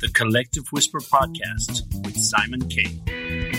the Collective Whisper podcast with Simon Kay.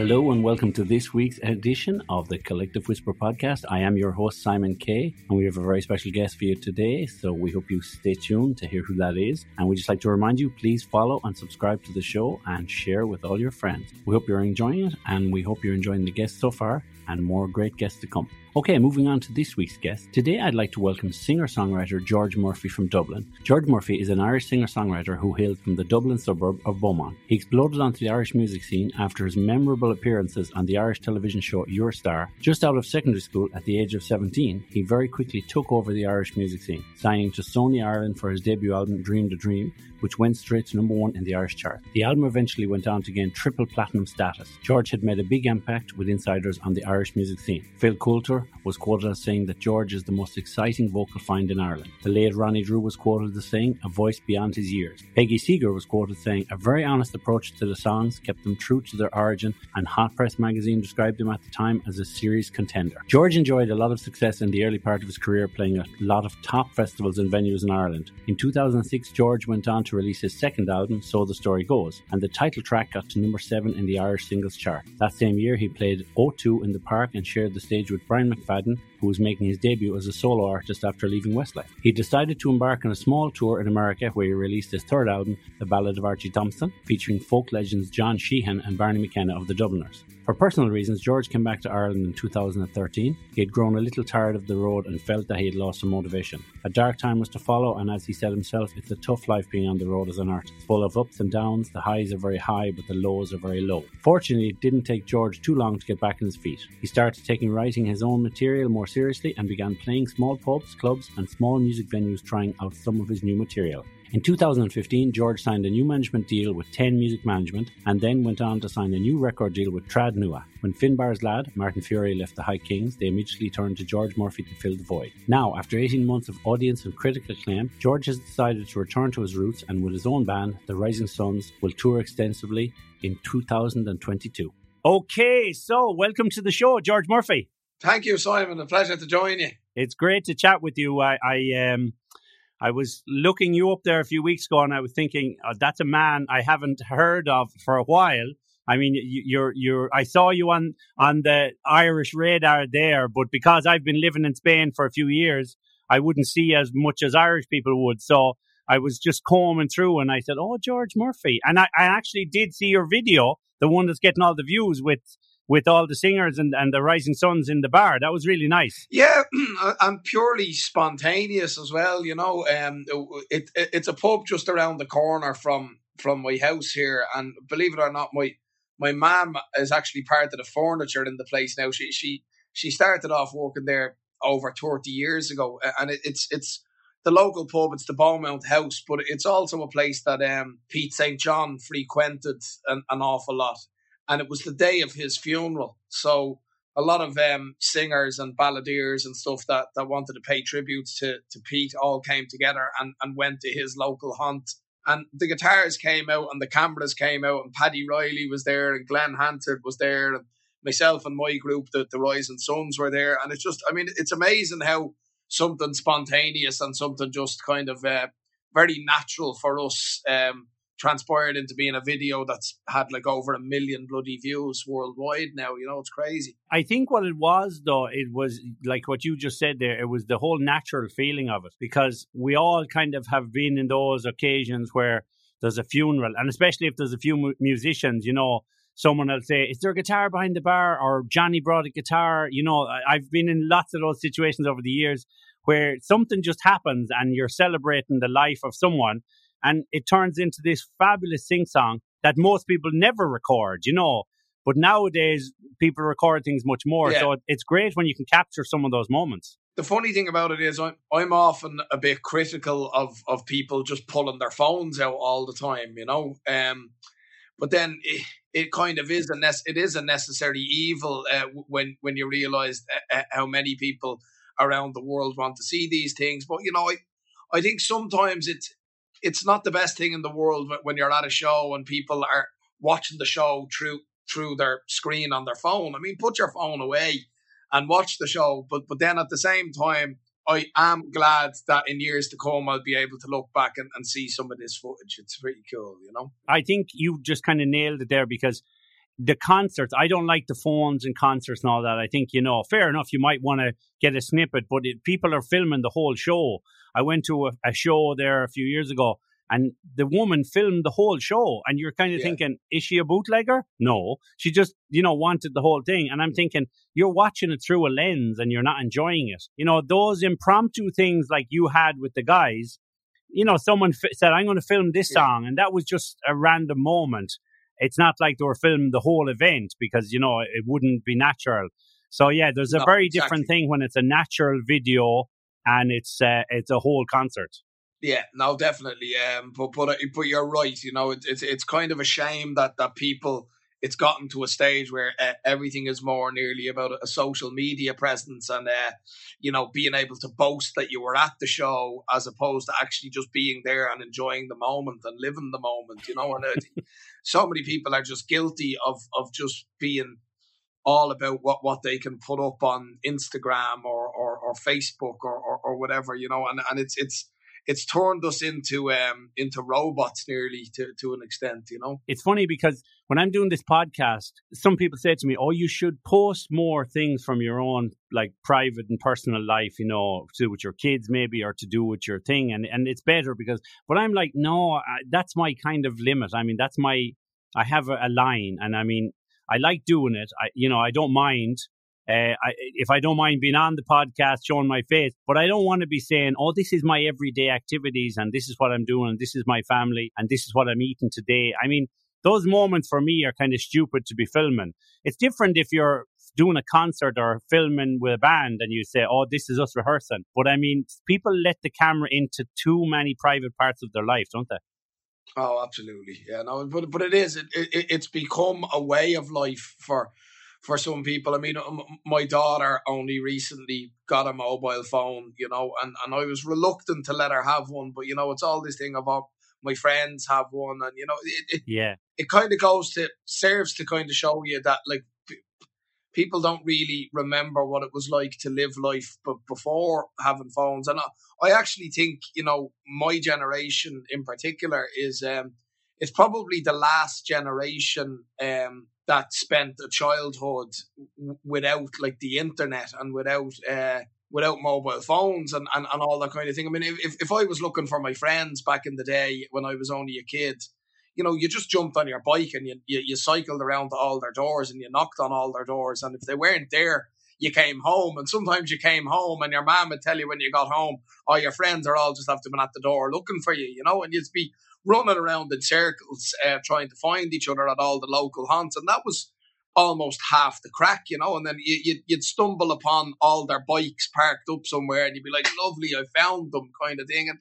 Hello and welcome to this week's edition of the Collective Whisper podcast. I am your host, Simon Kay, and we have a very special guest for you today. So we hope you stay tuned to hear who that is. And we just like to remind you, please follow and subscribe to the show and share with all your friends. We hope you're enjoying it and we hope you're enjoying the guests so far and more great guests to come. Okay, moving on to this week's guest. Today I'd like to welcome singer songwriter George Murphy from Dublin. George Murphy is an Irish singer songwriter who hails from the Dublin suburb of Beaumont. He exploded onto the Irish music scene after his memorable appearances on the Irish television show Your Star. Just out of secondary school at the age of 17, he very quickly took over the Irish music scene, signing to Sony Ireland for his debut album Dream the Dream, which went straight to number one in the Irish chart. The album eventually went on to gain triple platinum status. George had made a big impact with insiders on the Irish music scene. Phil Coulter was quoted as saying that George is the most exciting vocal find in Ireland. The late Ronnie Drew was quoted as saying, a voice beyond his years. Peggy Seeger was quoted saying, a very honest approach to the songs kept them true to their origin, and Hot Press magazine described him at the time as a serious contender. George enjoyed a lot of success in the early part of his career, playing a lot of top festivals and venues in Ireland. In 2006, George went on to release his second album, So the Story Goes, and the title track got to number 7 in the Irish singles chart. That same year, he played O2 in the park and shared the stage with Brian McFadden, who was making his debut as a solo artist after leaving Westlife. He decided to embark on a small tour in America where he released his third album, The Ballad of Archie Thompson, featuring folk legends John Sheahan and Barney McKenna of the Dubliners. For personal reasons, George came back to Ireland in 2013. He had grown a little tired of the road and felt that he had lost some motivation. A dark time was to follow, and as he said himself, it's a tough life being on the road as an artist. Full of ups and downs, the highs are very high, but the lows are very low. Fortunately, it didn't take George too long to get back on his feet. He started taking writing his own material more seriously and began playing small pubs, clubs, and small music venues trying out some of his new material. In 2015, George signed a new management deal with 10 Music Management and then went on to sign a new record deal with Trad Nua. When Finbar's lad, Martin Furey, left the High Kings, they immediately turned to George Murphy to fill the void. Now, after 18 months of audience and critical acclaim, George has decided to return to his roots and with his own band, the Rising Suns, will tour extensively in 2022. Okay, so welcome to the show, George Murphy. Thank you, Simon. A pleasure to join you. It's great to chat with you. I, I um I was looking you up there a few weeks ago, and I was thinking oh, that's a man I haven't heard of for a while. I mean, you're you're. I saw you on on the Irish radar there, but because I've been living in Spain for a few years, I wouldn't see as much as Irish people would. So I was just combing through, and I said, "Oh, George Murphy," and I, I actually did see your video, the one that's getting all the views with with all the singers and, and the Rising Suns in the bar. That was really nice. Yeah, and purely spontaneous as well. You know, um, it, it, it's a pub just around the corner from from my house here, and believe it or not, my my mom is actually part of the furniture in the place now. She she she started off working there over thirty years ago, and it, it's it's the local pub. It's the Beaumont House, but it's also a place that um, Pete St John frequented an, an awful lot and it was the day of his funeral. So a lot of um, singers and balladeers and stuff that, that wanted to pay tributes to, to Pete all came together and, and went to his local haunt. And the guitars came out and the cameras came out and Paddy Reilly was there and Glen Hansard was there and myself and my group, the, the Rising Suns were there. And it's just, I mean, it's amazing how something spontaneous and something just kind of uh, very natural for us um, transpired into being a video that's had like over a million bloody views worldwide now. You know, it's crazy. I think what it was though, it was like what you just said there, it was the whole natural feeling of it because we all kind of have been in those occasions where there's a funeral and especially if there's a few musicians, you know, someone will say, Is there a guitar behind the bar? Or Johnny brought a guitar. You know, I've been in lots of those situations over the years where something just happens and you're celebrating the life of someone and it turns into this fabulous sing song that most people never record, you know. But nowadays, people record things much more. Yeah. So it's great when you can capture some of those moments. The funny thing about it is, I'm, I'm often a bit critical of, of people just pulling their phones out all the time, you know. Um, but then it, it kind of is a it is a necessary evil uh, when when you realise uh, uh, how many people around the world want to see these things. But you know, I, I think sometimes it's it's not the best thing in the world when you're at a show and people are watching the show through through their screen on their phone. I mean, put your phone away and watch the show. But but then at the same time, I am glad that in years to come I'll be able to look back and, and see some of this footage. It's pretty cool, you know. I think you just kind of nailed it there because the concerts, I don't like the phones and concerts and all that. I think, you know, fair enough, you might want to get a snippet, but it, people are filming the whole show. I went to a, a show there a few years ago and the woman filmed the whole show and you're kind of yeah. thinking is she a bootlegger no she just you know wanted the whole thing and i'm mm-hmm. thinking you're watching it through a lens and you're not enjoying it you know those impromptu things like you had with the guys you know someone f- said i'm going to film this yeah. song and that was just a random moment it's not like they were filming the whole event because you know it wouldn't be natural so yeah there's a no, very exactly. different thing when it's a natural video and it's uh, it's a whole concert yeah, no, definitely. Um, but but but you're right. You know, it's it's it's kind of a shame that that people it's gotten to a stage where uh, everything is more nearly about a social media presence and uh, you know being able to boast that you were at the show as opposed to actually just being there and enjoying the moment and living the moment. You know, and uh, so many people are just guilty of of just being all about what, what they can put up on Instagram or, or, or Facebook or, or, or whatever, you know, and, and it's it's it's turned us into um into robots nearly to to an extent you know? It's funny because when i'm doing this podcast some people say to me oh you should post more things from your own like private and personal life you know to with your kids maybe or to do with your thing. And and it's better because but i'm like no I, that's my kind of limit. I mean that's my i have a, a line and i mean I like doing it. I, you know, I don't mind uh, I, if I don't mind being on the podcast, showing my face, but I don't want to be saying, "Oh, this is my everyday activities, and this is what I'm doing, and this is my family, and this is what I'm eating today." I mean, those moments for me are kind of stupid to be filming. It's different if you're doing a concert or filming with a band and you say, "Oh, this is us rehearsing." But I mean, people let the camera into too many private parts of their life, don't they? Oh, absolutely. Yeah, no, but but it is. It, it it's become a way of life for for some people. I mean, my daughter only recently got a mobile phone, you know, and, and I was reluctant to let her have one, but you know, it's all this thing of oh, my friends have one, and you know, it, it yeah, it kind of goes to serves to kind of show you that like people don't really remember what it was like to live life but before having phones and I, I actually think you know my generation in particular is um it's probably the last generation um that spent a childhood without like the internet and without uh, without mobile phones and, and, and all that kind of thing. I mean, if, if I was looking for my friends back in the day when I was only a kid, you know, you just jumped on your bike and you, you, you cycled around to all their doors and you knocked on all their doors. And if they weren't there, you came home. And sometimes you came home and your mom would tell you when you got home, oh, your friends are all just have to been at the door looking for you, you know, and you'd be running around in circles uh, trying to find each other at all the local haunts. And that was almost half the crack, you know. And then you, would stumble upon all their bikes parked up somewhere and you'd be like, lovely, I found them kind of thing. And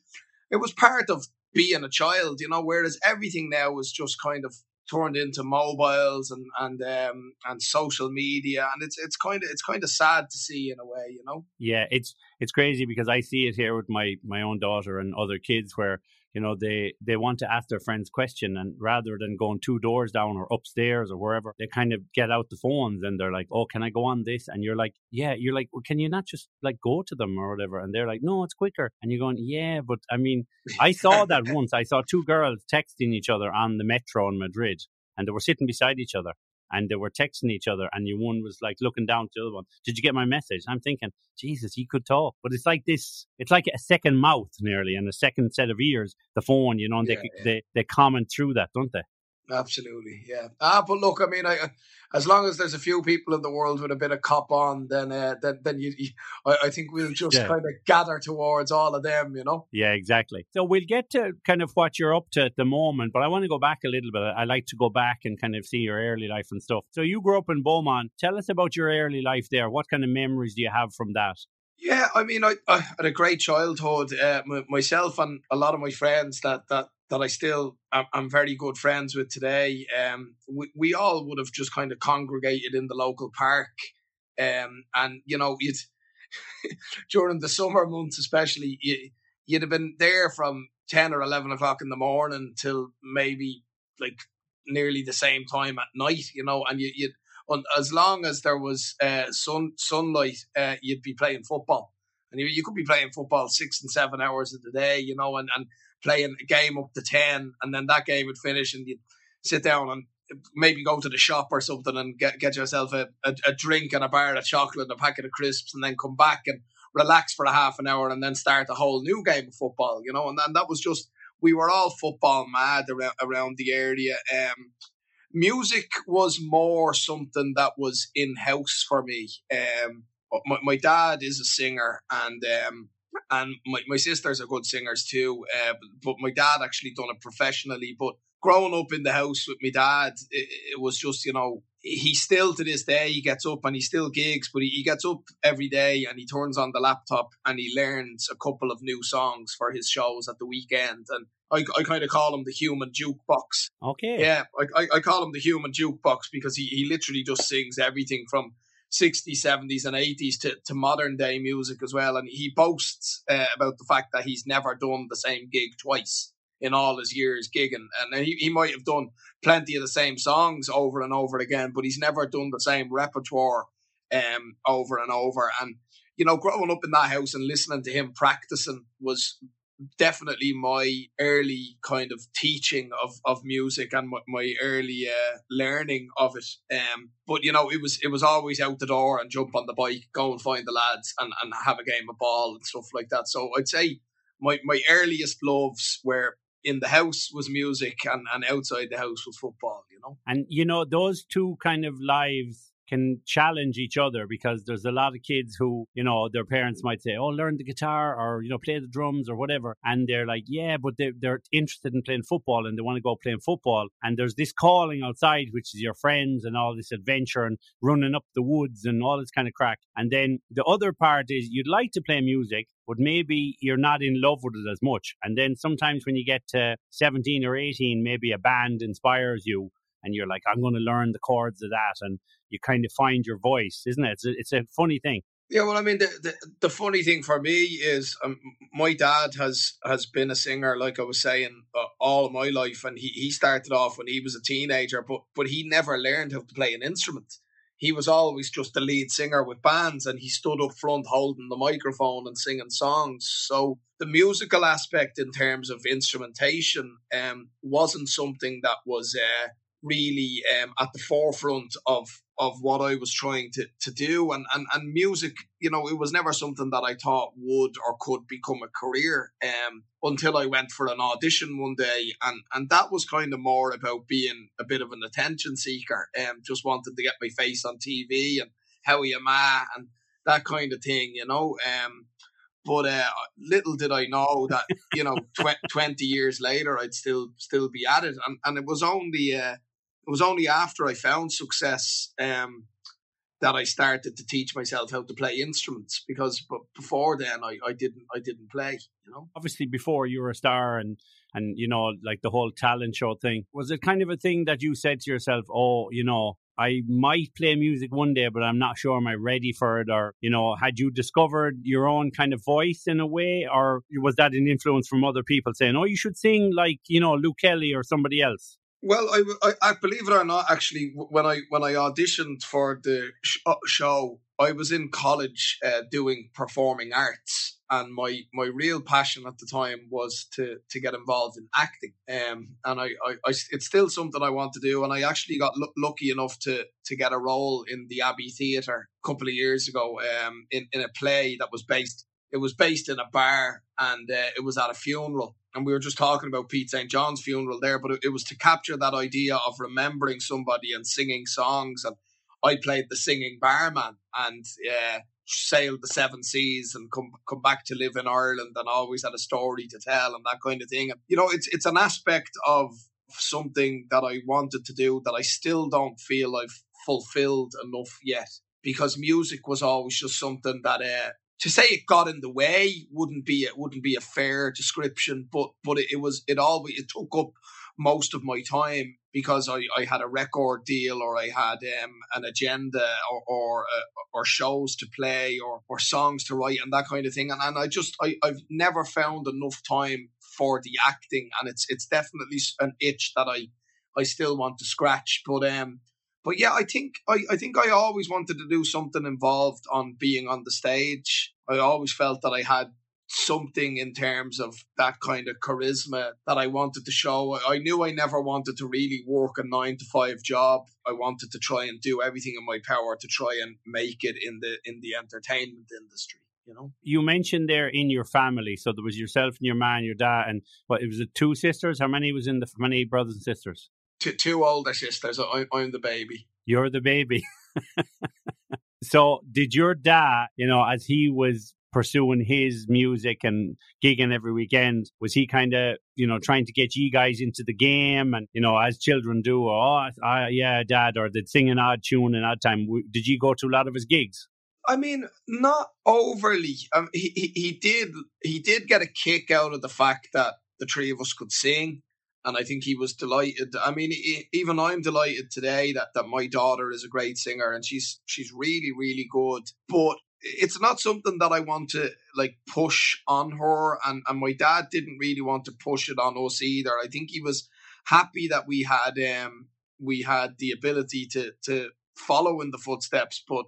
it was part of being a child, you know, whereas everything now is just kind of turned into mobiles and and um and social media and it's it's kind of it's kind of sad to see in a way you know yeah it's it's crazy because i see it here with my my own daughter and other kids where you know they they want to ask their friends question and rather than going two doors down or upstairs or wherever they kind of get out the phones and they're like oh can i go on this? And you're like yeah you're like well, can you not just like go to them or whatever? And they're like no it's quicker. And you're going yeah but i mean i saw that once. I saw two girls texting each other on the metro in madrid and they were sitting beside each other and they were texting each other and you one was like looking down to the other one did you get my message? I'm thinking jesus he could talk. But it's like this it's like a second mouth nearly and a second set of ears the phone you know and yeah, they, yeah. they they comment through that don't they Absolutely, yeah. Ah, but look, I mean, I, as long as there's a few people in the world with a bit of cop on, then uh, then then you, you I, I, think we'll just yeah. kind of gather towards all of them, you know. Yeah, exactly. So we'll get to kind of what you're up to at the moment, but I want to go back a little bit. I like to go back and kind of see your early life and stuff. So you grew up in Beaumont. Tell us about your early life there. What kind of memories do you have from that? Yeah, I mean, I, I had a great childhood. Uh, myself and a lot of my friends that that that I still am very good friends with today. Um, we, we all would have just kind of congregated in the local park, um, and you know, it during the summer months, especially, you, you'd have been there from 10 or 11 o'clock in the morning till maybe like nearly the same time at night, you know, and you, you'd, as long as there was uh, sun sunlight, uh, you'd be playing football, and you, you could be playing football six and seven hours of the day, you know, and, and playing a game up to ten, and then that game would finish, and you'd sit down and maybe go to the shop or something and get get yourself a, a, a drink and a bar of chocolate and a packet of crisps, and then come back and relax for a half an hour, and then start a whole new game of football, you know, and then that was just we were all football mad around around the area. Um, music was more something that was in house for me. Um, my, my dad is a singer, and um, and my, my sisters are good singers too. Uh, but my dad actually done it professionally. But growing up in the house with my dad, it, it was just you know he still to this day he gets up and he still gigs, but he, he gets up every day and he turns on the laptop and he learns a couple of new songs for his shows at the weekend. And I, I kind of call him the human jukebox. Okay. Yeah, I, I, I call him the human jukebox because he, he literally just sings everything from 60s, 70s, and 80s to, to modern day music as well. And he boasts uh, about the fact that he's never done the same gig twice in all his years gigging. And he, he might have done plenty of the same songs over and over again, but he's never done the same repertoire um, over and over. And, you know, growing up in that house and listening to him practicing was definitely my early kind of teaching of, of music and my, my early uh, learning of it. Um, but you know, it was it was always out the door and jump on the bike, go and find the lads and, and have a game of ball and stuff like that. So I'd say my, my earliest loves were in the house was music and, and outside the house was football, you know. And you know, those two kind of lives can challenge each other because there's a lot of kids who, you know, their parents might say, oh, learn the guitar or, you know, play the drums or whatever. And they're like, yeah, but they're, they're interested in playing football and they want to go playing football. And there's this calling outside, which is your friends and all this adventure and running up the woods and all this kind of crack. And then the other part is you'd like to play music, but maybe you're not in love with it as much. And then sometimes when you get to 17 or 18, maybe a band inspires you and you're like, I'm going to learn the chords of that, and you kind of find your voice, isn't it? It's a, it's a funny thing. Yeah, well, I mean, the, the, the funny thing for me is um, my dad has has been a singer, like I was saying, uh, all my life, and he, he started off when he was a teenager, but but he never learned how to play an instrument. He was always just the lead singer with bands, and he stood up front holding the microphone and singing songs. So the musical aspect in terms of instrumentation um, wasn't something that was uh, really um, at the forefront of of what I was trying to, to do. And, and and music you know it was never something that I thought would or could become a career um, until I went for an audition one day. And and that was kind of more about being a bit of an attention seeker and um, just wanted to get my face on TV and how are you ma and that kind of thing you know um, but uh, little did I know that you know tw- twenty years later I'd still still be at it, and and it was only uh, it was only after I found success um, that I started to teach myself how to play instruments because but before then I, I didn't I didn't play you know obviously before you were a star and and you know like the whole talent show thing was it kind of a thing that you said to yourself oh you know I might play music one day, but I'm not sure am I ready for it. Or, you know, had you discovered your own kind of voice in a way, or was that an influence from other people saying, oh, you should sing like, you know, Luke Kelly or somebody else? Well, I, I, I, believe it or not, actually, when I when I auditioned for the uh, show, I was in college uh, doing performing arts, and my my real passion at the time was to to get involved in acting. Um, and I, I, I it's still something I want to do, and I actually got l- lucky enough to to get a role in the Abbey Theatre a couple of years ago, um, in in a play that was based. It was based in a bar, and uh, it was at a funeral and we were just talking about Pete St. John's funeral there, but it, it, was to capture that idea of remembering somebody and singing songs. And I played the singing barman and uh, sailed the seven seas and come come back to live in Ireland and always had a story to tell and that kind of thing. And you know, it's it's an aspect of something that I wanted to do that I still don't feel I've fulfilled enough yet because music was always just something that uh, to say it got in the way wouldn't be it wouldn't be a fair description, but but it, it was it always it took up most of my time. because I, I had a record deal or I had um, an agenda or or, uh, or shows to play or, or songs to write and that kind of thing. And, and I just I, I've never found enough time for the acting, and it's it's definitely an itch that I I still want to scratch. But um, but yeah, I think I, I think I always wanted to do something involved on being on the stage. I always felt that I had something in terms of that kind of charisma that I wanted to show. I knew I never wanted to really work a nine to five job. I wanted to try and do everything in my power to try and make it in the in the entertainment industry. You know, you mentioned there in your family, so there was yourself and your man, your dad, and what it was the two sisters. How many was in the how many brothers and sisters? Two, two older sisters. I, I'm the baby. You're the baby. so did your dad, you know, as he was pursuing his music and gigging every weekend? Was he kind of, you know, trying to get you guys into the game and, you know, as children do, oh, uh, yeah, dad, or they'd sing an odd tune in odd time? Did you go to a lot of his gigs? I mean, not overly. Um, he, he, he did he did get a kick out of the fact that the three of us could sing, and I think he was delighted. I mean, even I'm delighted today that, that my daughter is a great singer and she's she's really really good. But it's not something that I want to like push on her and, and my dad didn't really want to push it on us either. I think he was happy that we had um we had the ability to to follow in the footsteps, but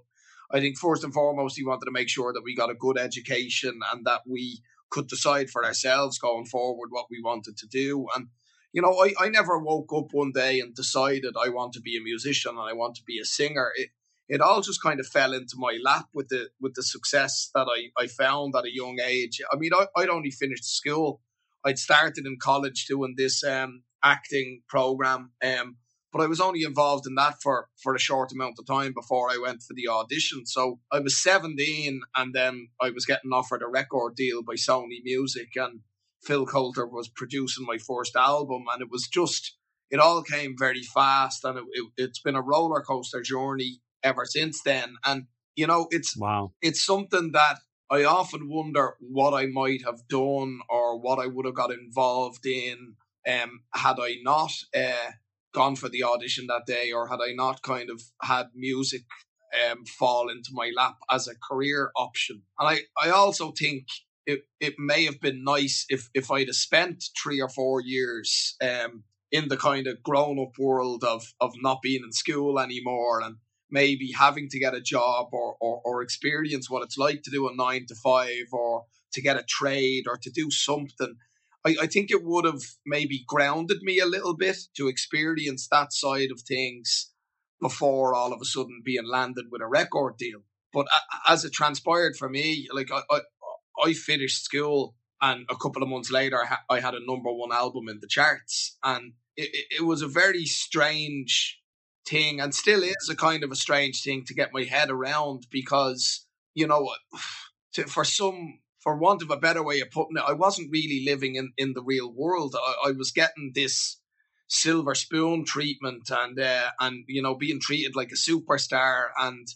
I think first and foremost he wanted to make sure that we got a good education and that we could decide for ourselves going forward what we wanted to do. And you know, I, I never woke up one day and decided I want to be a musician and I want to be a singer. It, it all just kind of fell into my lap with the with the success that I, I found at a young age. I mean, I, I'd only finished school. I'd started in college doing this um, acting program, um, but I was only involved in that for, for a short amount of time before I went for the audition. So I was 17 and then I was getting offered a record deal by Sony Music and Phil Coulter was producing my first album and it was just, it all came very fast and it, it, it's been a roller coaster journey ever since then. And you know, it's wow, it's something that I often wonder what I might have done or what I would have got involved in um, had I not uh, gone for the audition that day, or had I not kind of had music um, fall into my lap as a career option. And I, I also think it, it may have been nice if, if I'd have spent three or four years um, in the kind of grown up world of, of not being in school anymore and maybe having to get a job or, or, or experience what it's like to do a nine to five or to get a trade or to do something. I, I think it would have maybe grounded me a little bit to experience that side of things before all of a sudden being landed with a record deal. But as it transpired for me, like I, I, finished school and a couple of months later I had a number one album in the charts. And it, it was a very strange thing and still is a kind of a strange thing to get my head around because you know to, for some for want of a better way of putting it i wasn't really living in, in the real world. I, I was getting this silver spoon treatment and uh, and you know being treated like a superstar and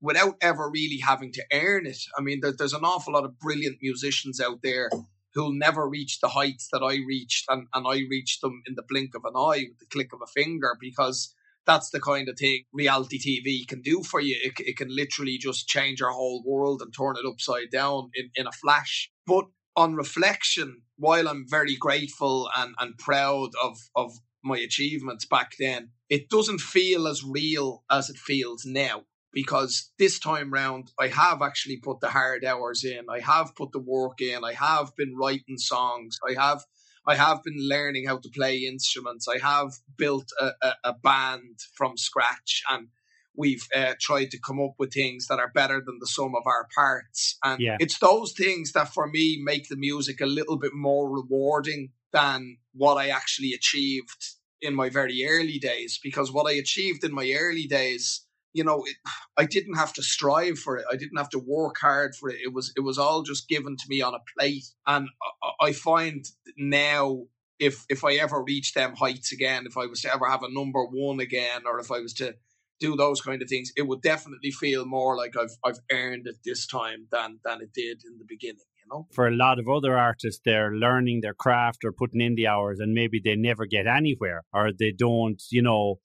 without ever really having to earn it i mean there, there's an awful lot of brilliant musicians out there who'll never reach the heights that i reached and, and i reached them in the blink of an eye with the click of a finger because that's the kind of thing reality TV can do for you. It, it can literally just change your whole world and turn it upside down in, in a flash. But on reflection, while I'm very grateful and, and proud of, of my achievements back then, it doesn't feel as real as it feels now. Because this time round, I have actually put the hard hours in. I have put the work in. I have been writing songs. I have I have been learning how to play instruments. I have built a, a, a band from scratch and we've uh, tried to come up with things that are better than the sum of our parts. And yeah. it's those things that for me make the music a little bit more rewarding than what I actually achieved in my very early days. Because what I achieved in my early days you know, it, I didn't have to strive for it. I didn't have to work hard for it. It was it was all just given to me on a plate. And I, I find now, if if I ever reach them heights again, if I was to ever have a number one again, or if I was to do those kind of things, it would definitely feel more like I've I've earned it this time than than it did in the beginning. You know, for a lot of other artists, they're learning their craft or putting in the hours, and maybe they never get anywhere or they don't, you know,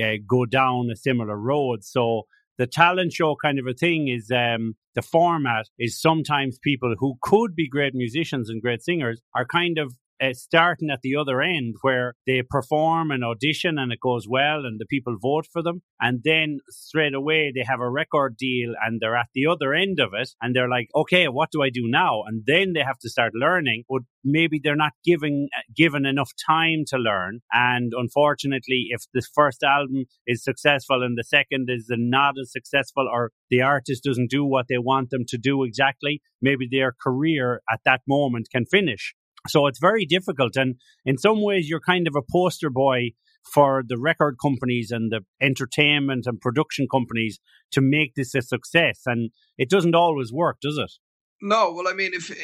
uh, go down a similar road. So the talent show kind of a thing is um, the format is sometimes people who could be great musicians and great singers are kind of uh, starting at the other end where they perform an audition and it goes well and the people vote for them. And then straight away they have a record deal and they're at the other end of it and they're like, okay, what do I do now? And then they have to start learning, but maybe they're not giving, given enough time to learn. And unfortunately, if the first album is successful and the second is not as successful or the artist doesn't do what they want them to do exactly, maybe their career at that moment can finish. So it's very difficult. And in some ways, you're kind of a poster boy for the record companies and the entertainment and production companies to make this a success. And it doesn't always work, does it? No, well, I mean, if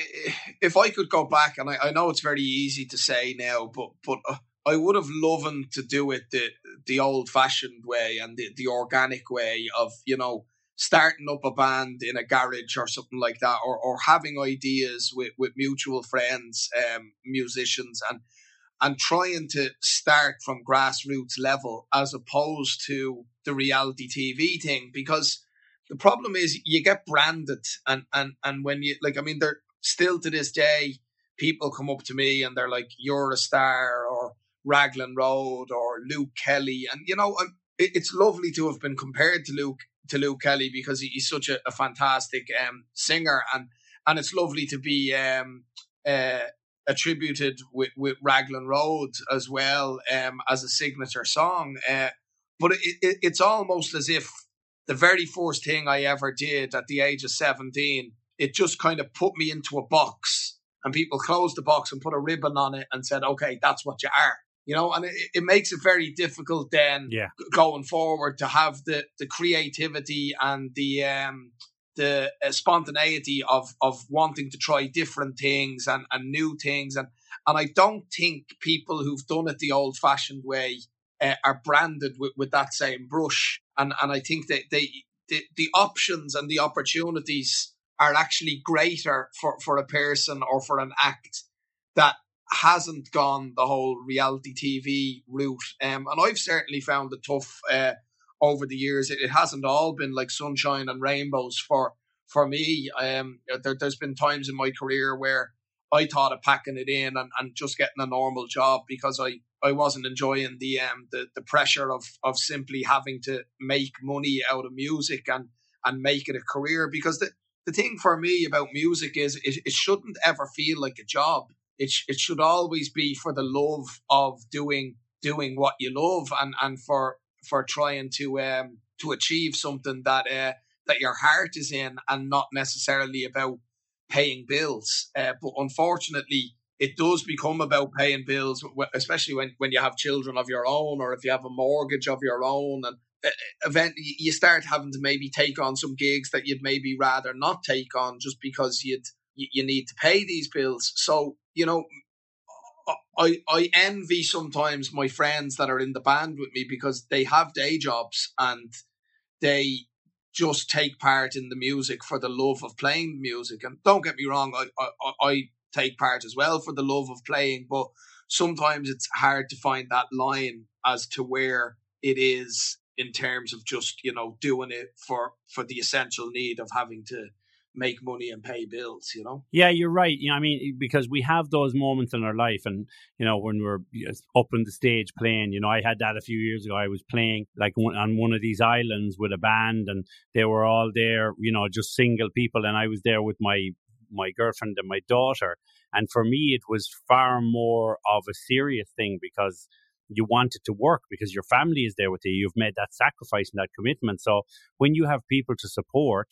if I could go back, and I, I know it's very easy to say now, but but uh, I would have loved to do it the the old fashioned way and the, the organic way of you know starting up a band in a garage or something like that, or, or having ideas with, with mutual friends, um, musicians, and and trying to start from grassroots level as opposed to the reality TV thing. Because the problem is you get branded, and and and when you like, I mean, they're still to this day, people come up to me and they're like, "You're a star," or Raglan Road, or Luke Kelly, and you know, it's lovely to have been compared to Luke to Luke Kelly because he, he's such a, a fantastic um, singer, and and it's lovely to be um, uh, attributed with, with Raglan Road as well um, as a signature song. Uh, but it, it, it's almost as if the very first thing I ever did at the age of 17, it just kind of put me into a box. And people closed the box and put a ribbon on it and said, okay, that's what you are you know, and it, it makes it very difficult then yeah. going forward to have the, the creativity and the um, the uh, spontaneity of of wanting to try different things and, and new things and and I don't think people who've done it the old fashioned way uh, are branded with, with that same brush and and I think that they the, the options and the opportunities are actually greater for, for a person or for an act that hasn't gone the whole reality TV route. Um, and I've certainly found it tough uh, over the years. It, it, hasn't all been like sunshine and rainbows for for me. Um, there, has been times in my career where I thought of packing it in and, and just getting a normal job because I, I wasn't enjoying the um the, the pressure of of simply having to make money out of music and and make it a career because the the thing for me about music is it, it shouldn't ever feel like a job it sh- it should always be for the love of doing doing what you love and and for for trying to um to achieve something that uh that your heart is in and not necessarily about paying bills. Uh, but unfortunately it does become about paying bills especially when when you have children of your own or if you have a mortgage of your own and uh, event you start having to maybe take on some gigs that you'd maybe rather not take on just because you'd you need to pay these bills. So you know, I I envy sometimes my friends that are in the band with me because they have day jobs and they just take part in the music for the love of playing music. And don't get me wrong, I, I, I take part as well for the love of playing, but sometimes it's hard to find that line as to where it is in terms of just you know doing it for for the essential need of having to make money and pay bills, you know? Yeah, you're right. You know, I mean, because we have those moments in our life and, you know, when we're up on the stage playing, you know, I had that a few years ago. I was playing like on one of these islands with a band and they were all there, you know, just single people. And I was there with my, my girlfriend and my daughter. And for me, it was far more of a serious thing because you want it to work because your family is there with you. You've made that sacrifice and that commitment. So when you have people to support,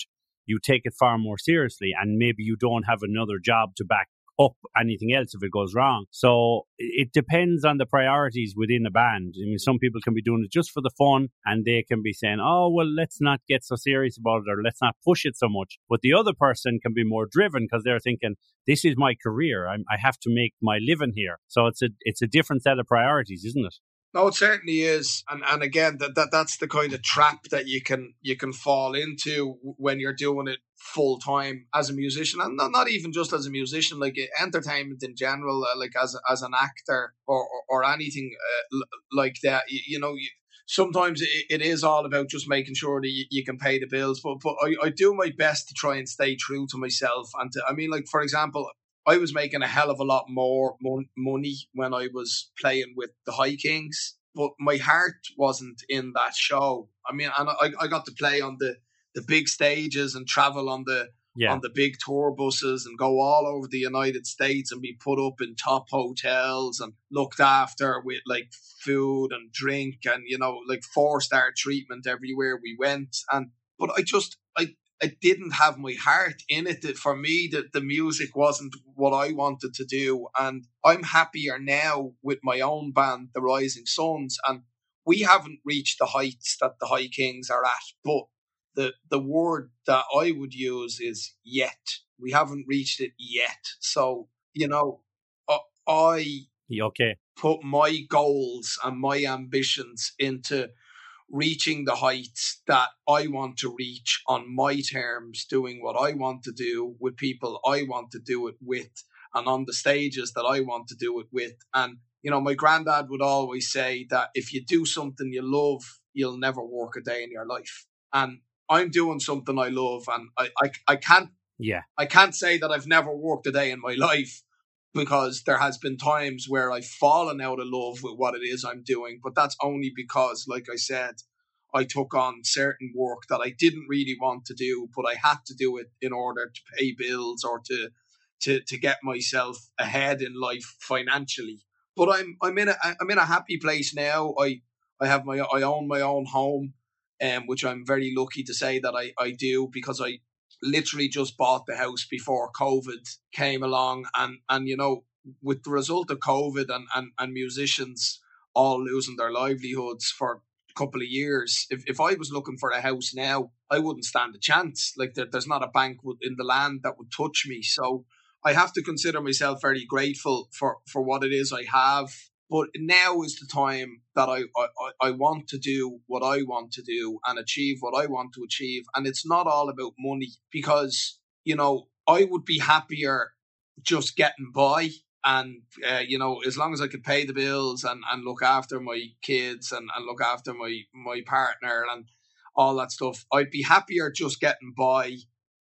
you take it far more seriously and maybe you don't have another job to back up anything else if it goes wrong. So it depends on the priorities within a band. I mean, some people can be doing it just for the fun and they can be saying, oh, well, let's not get so serious about it or let's not push it so much. But the other person can be more driven because they're thinking, this is my career. I'm, I have to make my living here. So it's a, it's a different set of priorities, isn't it? No, it certainly is, and and again, that, that that's the kind of trap that you can you can fall into when you're doing it full time as a musician, and not, not even just as a musician, like entertainment in general, uh, like as as an actor or or, or anything uh, like that. You, you know, you, sometimes it, it is all about just making sure that you, you can pay the bills, but but I, I do my best to try and stay true to myself, and to, I mean, like for example, I was making a hell of a lot more mon- money when I was playing with the High Kings, but my heart wasn't in that show. I mean, and I, I got to play on the, the big stages and travel on the yeah. on the big tour buses and go all over the United States and be put up in top hotels and looked after with like food and drink and you know like four star treatment everywhere we went. And but I just I it didn't have my heart in it. For me, that the music wasn't what I wanted to do, and I'm happier now with my own band, the Rising Suns, and we haven't reached the heights that the High Kings are at. But the the word that I would use is yet. We haven't reached it yet. So you know, I okay put my goals and my ambitions into reaching the heights that I want to reach on my terms, doing what I want to do with people I want to do it with, and on the stages that I want to do it with. And, you know, my granddad would always say that if you do something you love, you'll never work a day in your life. And I'm doing something I love, and I, I, I can't. Yeah. I can't say that I've never worked a day in my life, because there has been times where I've fallen out of love with what it is I'm doing, but that's only because, like I said, I took on certain work that I didn't really want to do, but I had to do it in order to pay bills or to to to get myself ahead in life financially. But I'm I'm in a I'm in a happy place now. I I have my I own my own home, um, which I'm very lucky to say that I I do because I literally just bought the house before COVID came along. And, and you know, with the result of COVID and, and, and musicians all losing their livelihoods for a couple of years, if, if I was looking for a house now, I wouldn't stand a chance. Like there, there's not a bank in the land that would touch me. So I have to consider myself very grateful for, for what it is I have but now is the time that I, I, I want to do what I want to do and achieve what I want to achieve. And it's not all about money because, you know, I would be happier just getting by. And, uh, you know, as long as I could pay the bills and, and look after my kids and, and look after my, my partner and all that stuff, I'd be happier just getting by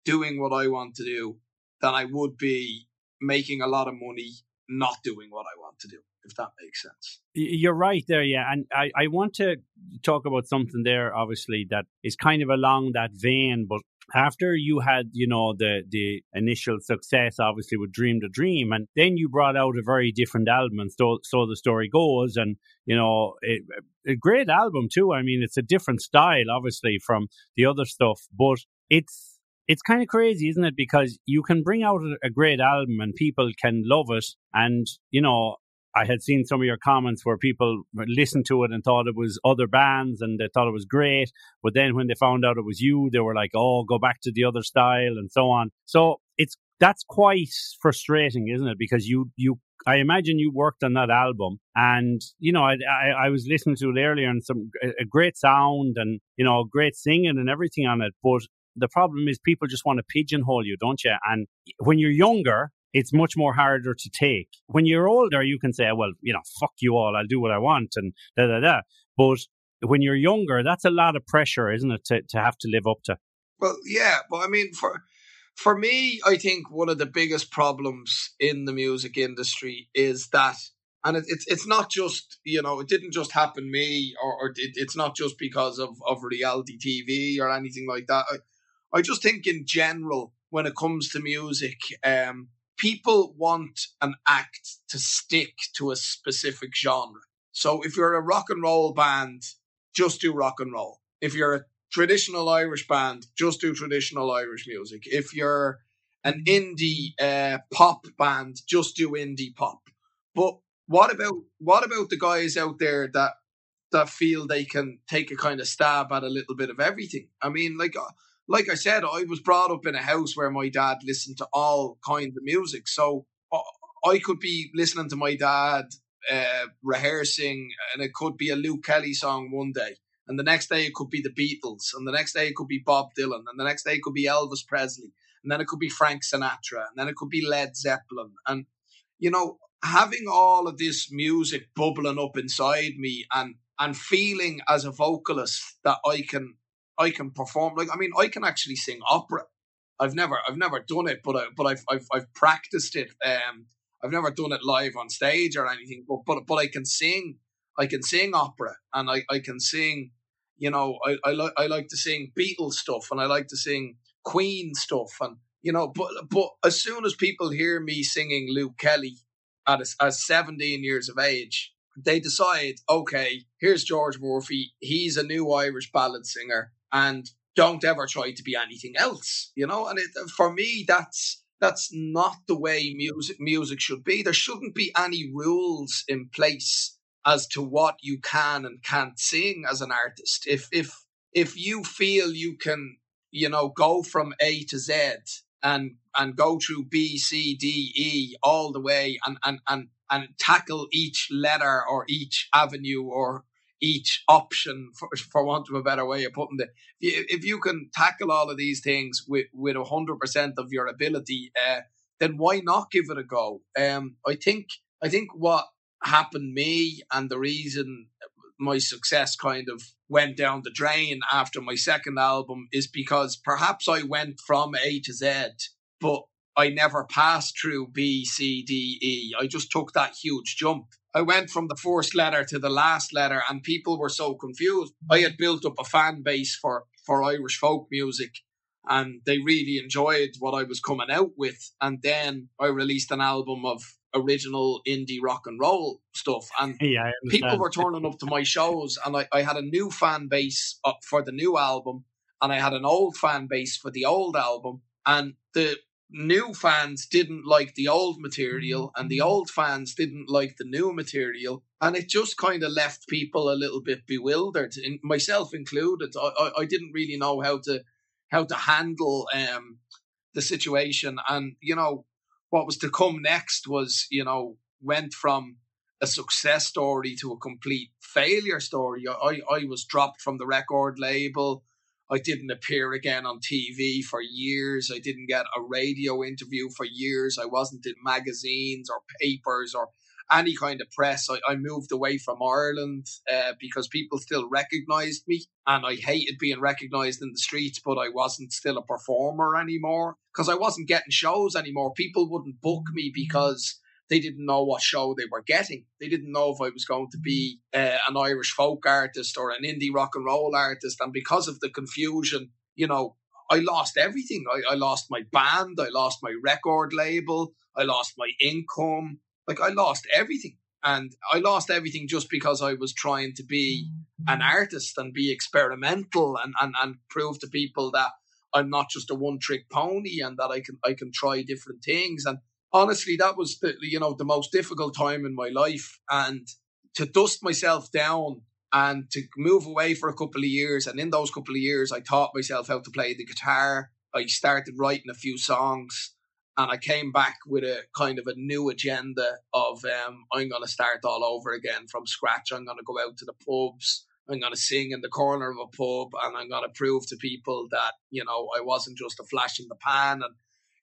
doing what I want to do than I would be making a lot of money not doing what I want to do if that makes sense. You're right there, yeah. And I, I want to talk about something there, obviously, that is kind of along that vein, but after you had, you know, the the initial success, obviously with Dream the Dream, and then you brought out a very different album, and so so the story goes, and you know, it, a great album too. I mean, it's a different style, obviously, from the other stuff, but it's it's kind of crazy, isn't it? Because you can bring out a, a great album and people can love it, and you know, I had seen some of your comments where people listened to it and thought it was other bands and they thought it was great. But then when they found out it was you, they were like, oh, go back to the other style and so on. So it's that's quite frustrating, isn't it? Because you you I imagine you worked on that album, and you know I, I, I was listening to it earlier, and some a great sound, and you know great singing and everything on it. But the problem is people just want to pigeonhole you, don't you? And when you're younger, it's much more harder to take. When you're older, you can say, well, you know, fuck you all, I'll do what I want and da da da. But when you're younger, that's a lot of pressure, isn't it, to, to have to live up to? Well, yeah, but I mean, for for me, I think one of the biggest problems in the music industry is that, and it, it's it's not just you know, it didn't just happen me, or, or it, it's not just because of of reality TV or anything like that. I, I just think in general, when it comes to music, um, people want an act to stick to a specific genre. So if you're a rock and roll band, just do rock and roll. If you're a traditional Irish band, just do traditional Irish music. If you're an indie uh, pop band, just do indie pop. But what about what about the guys out there that that feel they can take a kind of stab at a little bit of everything? I mean, like uh, like I said, I was brought up in a house where my dad listened to all kinds of music. So I could be listening to my dad uh, rehearsing, and it could be a Luke Kelly song one day, and the next day it could be the Beatles, and the next day it could be Bob Dylan, and the next day it could be Elvis Presley, and then it could be Frank Sinatra, and then it could be Led Zeppelin, and you know, having all of this music bubbling up inside me, and and feeling as a vocalist that I can I can perform like I mean I can actually sing opera. I've never I've never done it, but I, but I've, I've I've practiced it. Um, I've never done it live on stage or anything, but but but I can sing. I can sing opera, and I, I can sing. You know, I I like I like to sing Beatles stuff, and I like to sing Queen stuff, and you know. But but as soon as people hear me singing Luke Kelly at a, at seventeen years of age, they decide, okay, here's George Murphy. He's a new Irish ballad singer, and don't ever try to be anything else. You know, and it, for me, that's that's not the way music music should be. There shouldn't be any rules in place as to what you can and can't sing as an artist. If if if you feel you can, you know, go from A to Z and and go through B, C, D, E all the way and and and and tackle each letter or each avenue or each option, for, for want of a better way of putting it. If you can tackle all of these things with with hundred percent of your ability, uh, then why not give it a go? Um, I think I think what happened me and the reason my success kind of went down the drain after my second album is because perhaps I went from A to Z, but I never passed through B, C, D, E. I just took that huge jump. I went from the first letter to the last letter, and people were so confused. I had built up a fan base for, for Irish folk music, and they really enjoyed what I was coming out with. And then I released an album of original indie rock and roll stuff, and yeah, people were turning up to my shows, and I, I had a new fan base uh, for the new album, and I had an old fan base for the old album, and the new fans didn't like the old material and the old fans didn't like the new material. And it just kind of left people a little bit bewildered myself included. I, I, didn't really know how to how to handle um, the situation. And you know what was to come next was you know went from a success story to a complete failure story. I i was dropped from the record label I didn't appear again on TV for years. I didn't get a radio interview for years. I wasn't in magazines or papers or any kind of press. I, I moved away from Ireland uh, because people still recognized me and I hated being recognized in the streets, but I wasn't still a performer anymore because I wasn't getting shows anymore. People wouldn't book me because they didn't know what show they were getting. They didn't know if I was going to be uh, an Irish folk artist or an indie rock and roll artist. And because of the confusion, you know, I lost everything. I, I lost my band, I lost my record label, I lost my income. Like I lost everything. And I lost everything just because I was trying to be an artist and be experimental and, and, and prove to people that I'm not just a one trick pony and that I can I can try different things. And honestly, that was the you know the most difficult time in my life, and to dust myself down and to move away for a couple of years. And in those couple of years, I taught myself how to play the guitar. I started writing a few songs, and I came back with a kind of a new agenda of um, I'm going to start all over again from scratch. I'm going to go out to the pubs. I'm going to sing in the corner of a pub, and I'm going to prove to people that you know I wasn't just a flash in the pan, and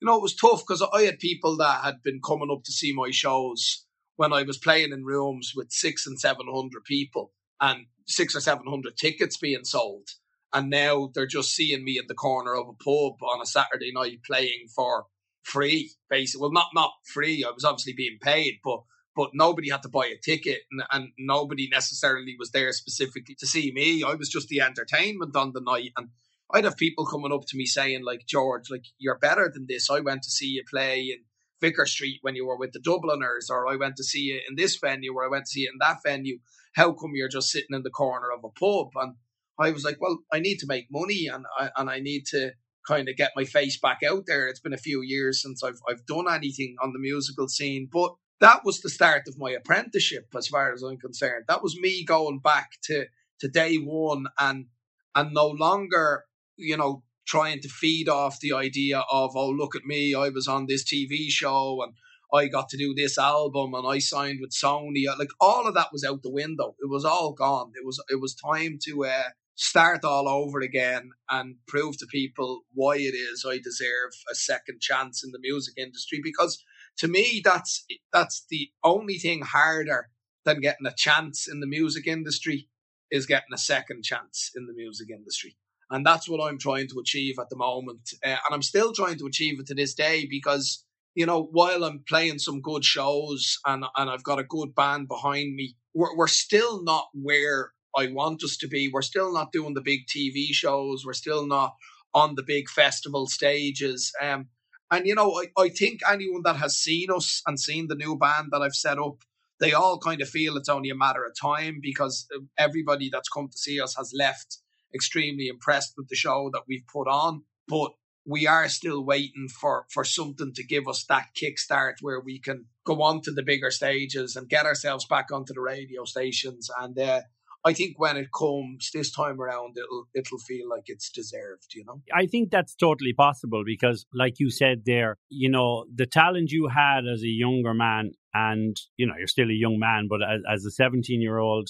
you know, it was tough because I had people that had been coming up to see my shows when I was playing in rooms with six and seven hundred people and six or seven hundred tickets being sold. And now they're just seeing me in the corner of a pub on a Saturday night playing for free, basically. Well, not not free. I was obviously being paid, but but nobody had to buy a ticket, and, and nobody necessarily was there specifically to see me. I was just the entertainment on the night, and I'd have people coming up to me saying, like, George, like, you're better than this. I went to see you play in Vicar Street when you were with the Dubliners, or I went to see you in this venue, or I went to see you in that venue. How come you're just sitting in the corner of a pub? And I was like, well, I need to make money and I, and I need to kind of get my face back out there. It's been a few years since I've, I've done anything on the musical scene, but that was the start of my apprenticeship as far as I'm concerned. That was me going back to, to day one and, and no longer you know, trying to feed off the idea of, oh, look at me, I was on this TV show and I got to do this album and I signed with Sony. Like all of that was out the window. It was all gone. It was it was time to uh, start all over again and prove to people why it is I deserve a second chance in the music industry. Because to me, that's that's the only thing harder than getting a chance in the music industry is getting a second chance in the music industry. And that's what I'm trying to achieve at the moment. Uh, and I'm still trying to achieve it to this day because, you know, while I'm playing some good shows and, and I've got a good band behind me, we're, we're still not where I want us to be. We're still not doing the big TV shows. We're still not on the big festival stages. Um, and, you know, I, I think anyone that has seen us and seen the new band that I've set up, they all kind of feel it's only a matter of time because everybody that's come to see us has left extremely impressed with the show that we've put on. But we are still waiting for for something to give us that kickstart where we can go on to the bigger stages and get ourselves back onto the radio stations and uh, I think when it comes this time around, it'll it'll feel like it's deserved. You know. I think that's totally possible because, like you said there, you know, the talent you had as a younger man, and you know, you're still a young man, but as, as a 17 year old,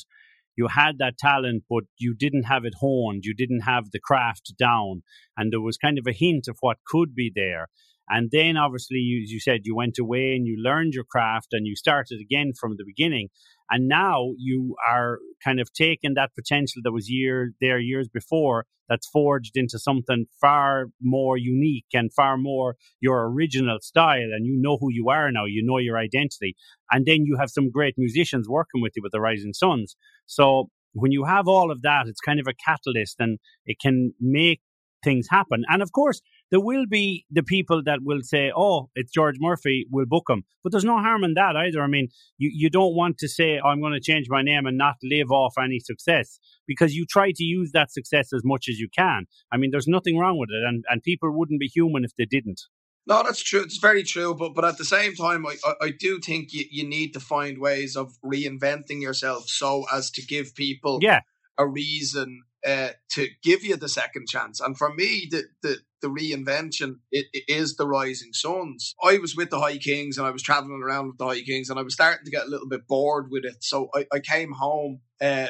you had that talent, but you didn't have it honed. You didn't have the craft down, and there was kind of a hint of what could be there. And then, obviously, you, you said you went away and you learned your craft and you started again from the beginning. And now you are kind of taking that potential that was year there years before that's forged into something far more unique and far more your original style. And you know who you are now. You know your identity. And then you have some great musicians working with you with the Rising Sons. So when you have all of that, it's kind of a catalyst and it can make things happen. And of course, there will be the people that will say, "Oh, it's George Murphy, we'll book him." But there's no harm in that either. I mean, you you don't want to say, oh, "I'm going to change my name and not live off any success," because you try to use that success as much as you can. I mean, there's nothing wrong with it, and and people wouldn't be human if they didn't. No, that's true. It's very true. But but at the same time, I, I, I do think you, you need to find ways of reinventing yourself so as to give people yeah. a reason uh, to give you the second chance. And for me, the the, the reinvention it, it is the Rising Sons. I was with the High Kings and I was traveling around with the High Kings and I was starting to get a little bit bored with it. So I, I came home. Uh,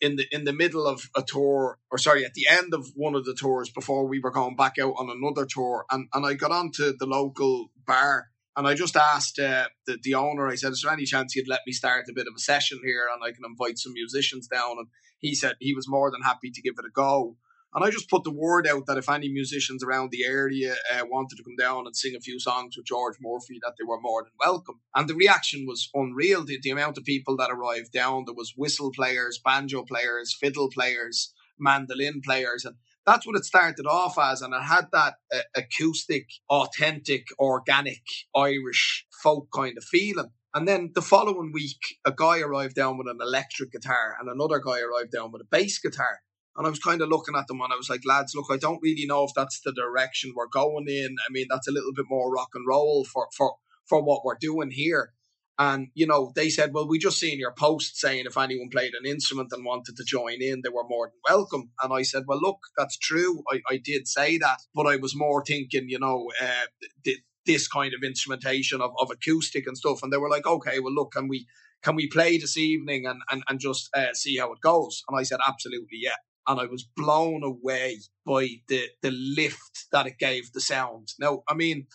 in the in the middle of a tour, or sorry, at the end of one of the tours before we were going back out on another tour, and, and I got onto the local bar and I just asked uh, the, the owner, I said, is there any chance you'd let me start a bit of a session here and I can invite some musicians down? And he said he was more than happy to give it a go. And I just put the word out that if any musicians around the area uh, wanted to come down and sing a few songs with George Murphy, that they were more than welcome. And the reaction was unreal. The, the amount of people that arrived down, there was whistle players, banjo players, fiddle players, mandolin players, and that's what it started off as. And it had that uh, acoustic, authentic, organic Irish folk kind of feeling. And then the following week, a guy arrived down with an electric guitar and another guy arrived down with a bass guitar. And I was kind of looking at them and I was like, lads, look, I don't really know if that's the direction we're going in. I mean, that's a little bit more rock and roll for, for, for what we're doing here. And, you know, they said, well, we just seen your post saying if anyone played an instrument and wanted to join in, they were more than welcome. And I said, well, look, that's true. I, I did say that, but I was more thinking, you know, uh, th- this kind of instrumentation of, of acoustic and stuff. And they were like, okay, well, look, can we, can we play this evening and, and, and just uh, see how it goes? And I said, absolutely, yeah. And I was blown away by the, the lift that it gave the sound. Now, I mean,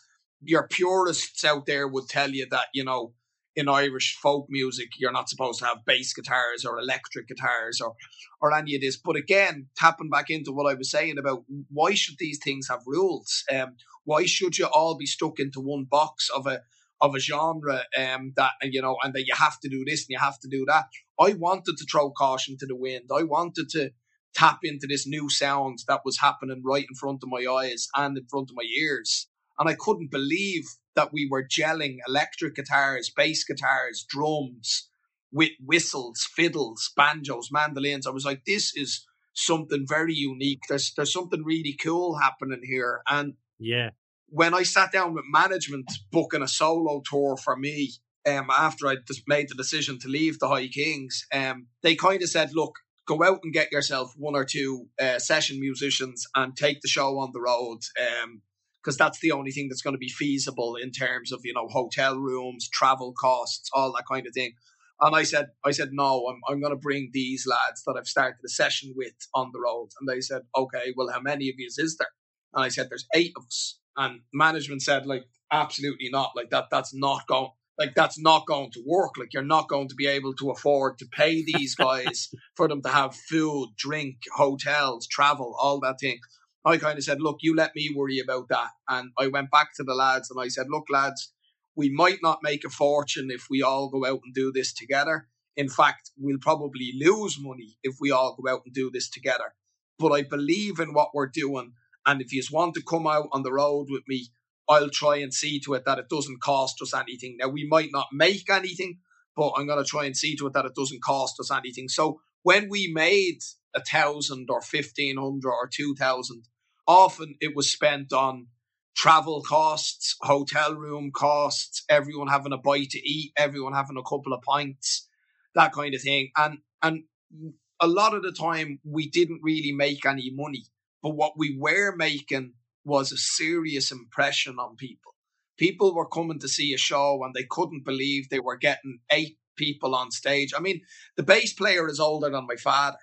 your purists out there would tell you that, you know, in Irish folk music, you're not supposed to have bass guitars or electric guitars or or any of this. But again, tapping back into what I was saying about why should these things have rules? Um, why should you all be stuck into one box of a of a genre um, that you know, and that you have to do this and you have to do that? I wanted to throw caution to the wind. I wanted to tap into this new sound that was happening right in front of my eyes and in front of my ears. And I couldn't believe that we were gelling electric guitars, bass guitars, drums with whistles, fiddles, banjos, mandolins. I was like, this is something very unique. There's there's something really cool happening here. And yeah, when I sat down with management booking a solo tour for me, um, after I just made the decision to leave the High Kings, um, they kind of said, look, go out and get yourself one or two uh, session musicians and take the show on the road. Um, because that's the only thing that's going to be feasible in terms of you know hotel rooms, travel costs, all that kind of thing. And I said, I said, no, I'm, I'm going to bring these lads that I've started a session with on the road. And they said, okay, well, how many of you is there? And I said, there's eight of us. And management said, like, absolutely not. Like that, that's not going, like that's not going to work. Like you're not going to be able to afford to pay these guys for them to have food, drink, hotels, travel, all that thing. I kind of said, look, you let me worry about that. And I went back to the lads and I said, look, lads, we might not make a fortune if we all go out and do this together. In fact, we'll probably lose money if we all go out and do this together. But I believe in what we're doing. And if you want to come out on the road with me, I'll try and see to it that it doesn't cost us anything. Now, we might not make anything, but I'm going to try and see to it that it doesn't cost us anything. So when we made a thousand or fifteen hundred or two thousand, often it was spent on travel costs, hotel room costs, everyone having a bite to eat, everyone having a couple of pints, that kind of thing. And and a lot of the time we didn't really make any money, but what we were making was a serious impression on people. People were coming to see a show and they couldn't believe they were getting eight people on stage. I mean, the bass player is older than my father,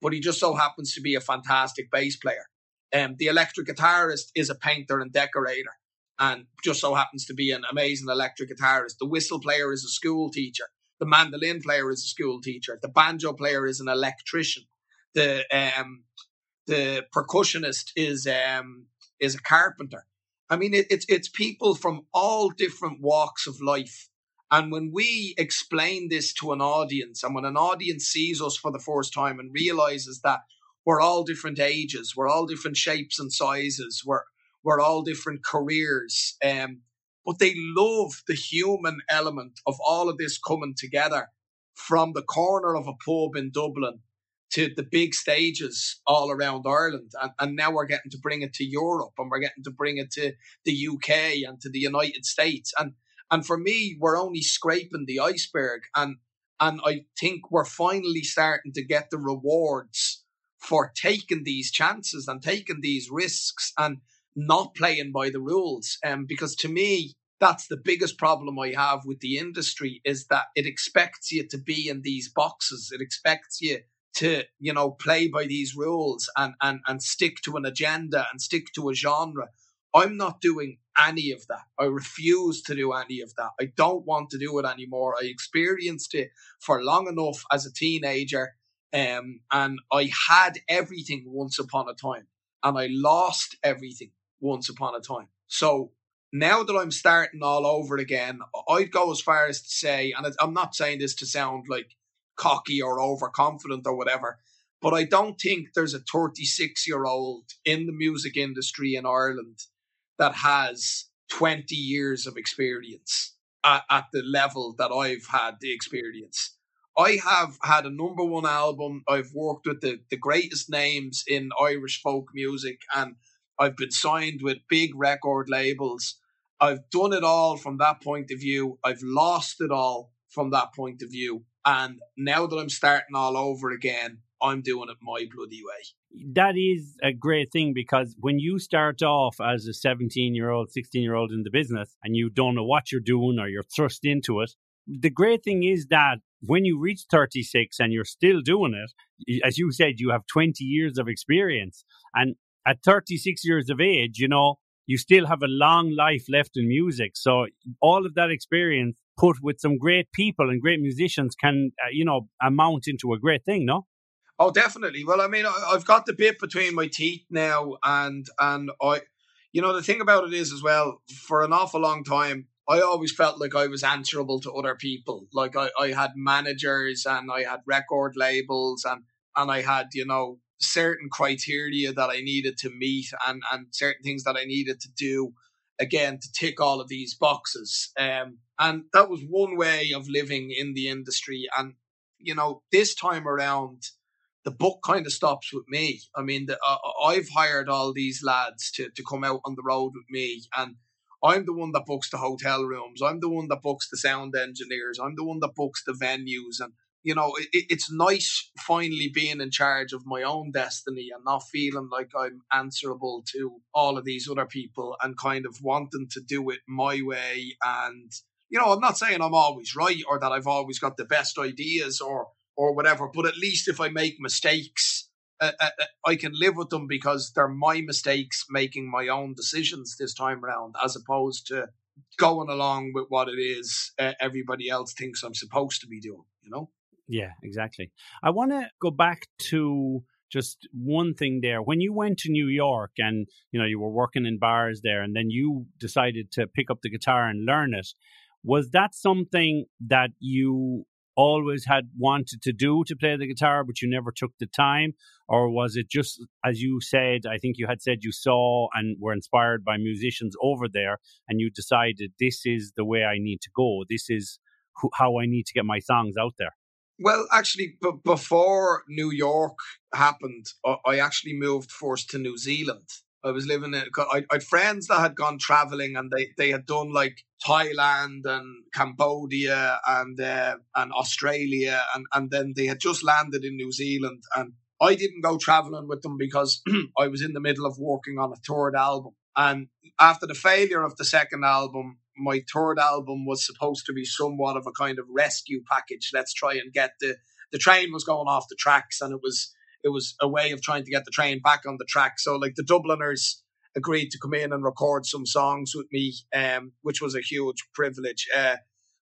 but he just so happens to be a fantastic bass player. Um, the electric guitarist is a painter and decorator and just so happens to be an amazing electric guitarist. The whistle player is a school teacher. The mandolin player is a school teacher. The banjo player is an electrician. The um, the percussionist is um, is a carpenter. I mean, it, it's it's people from all different walks of life. And when we explain this to an audience, and when an audience sees us for the first time and realizes that we're all different ages, we're all different shapes and sizes, we're we're all different careers, um, but they love the human element of all of this coming together from the corner of a pub in Dublin to the big stages all around Ireland. And, and now we're getting to bring it to Europe and we're getting to bring it to the UK and to the United States. And and for me, we're only scraping the iceberg. And and I think we're finally starting to get the rewards for taking these chances and taking these risks and not playing by the rules. Um, because to me, that's the biggest problem I have with the industry is that it expects you to be in these boxes. It expects you to you know play by these rules and and and stick to an agenda and stick to a genre i'm not doing any of that. I refuse to do any of that. I don't want to do it anymore. I experienced it for long enough as a teenager um, and i had everything once upon a time and i lost everything once upon a time. So now that i'm starting all over again i'd go as far as to say and i'm not saying this to sound like cocky or overconfident or whatever. But I don't think there's a 36 year old in the music industry in Ireland that has 20 years of experience at, at the level that I've had the experience. I have had a number one album. I've worked with the, the greatest names in Irish folk music and I've been signed with big record labels. I've done it all from that point of view. I've lost it all from that point of view. And now that I'm starting all over again, I'm doing it my bloody way. That is a great thing because when you start off as a 17 year old, 16 year old in the business and you don't know what you're doing or you're thrust into it, the great thing is that when you reach 36 and you're still doing it, as you said, you have 20 years of experience. And at 36 years of age, you know, you still have a long life left in music. So all of that experience put with some great people and great musicians can, uh, you know, amount into a great thing, no? Oh, definitely. Well, I mean, I've got the bit between my teeth now, and and I, you know, the thing about it is as well. For an awful long time, I always felt like I was answerable to other people. Like I, I had managers and I had record labels and and I had you know certain criteria that I needed to meet and and certain things that I needed to do again to tick all of these boxes. Um, and that was one way of living in the industry. And, you know, this time around, the book kind of stops with me. I mean, the, uh, I've hired all these lads to, to come out on the road with me. And I'm the one that books the hotel rooms. I'm the one that books the sound engineers. I'm the one that books the venues. And you know, it, it's nice finally being in charge of my own destiny and not feeling like I'm answerable to all of these other people and kind of wanting to do it my way. And, you know, I'm not saying I'm always right or that I've always got the best ideas or, or whatever, but at least if I make mistakes, uh, uh, uh I can live with them because they're my mistakes making my own decisions this time around, as opposed to going along with what it is uh, everybody else thinks I'm supposed to be doing, you know? Yeah, exactly. I want to go back to just one thing there. When you went to New York and, you know, you were working in bars there and then you decided to pick up the guitar and learn it, was that something that you always had wanted to do to play the guitar, but you never took the time? Or was it just, as you said, I think you had said you saw and were inspired by musicians over there and you decided this is the way I need to go? This is how I need to get my songs out there? Well, actually, b- before New York happened, I actually moved first to New Zealand. I was living in. I had friends that had gone traveling, and they, they had done like Thailand and Cambodia and uh, and Australia, and and then they had just landed in New Zealand, and I didn't go traveling with them because I was in the middle of working on a third album, and after the failure of the second album, my third album was supposed to be somewhat of a kind of rescue package. Let's try and get the the train was going off the tracks, and it was it was a way of trying to get the train back on the track. So like the Dubliners agreed to come in and record some songs with me, um, which was a huge privilege. Uh,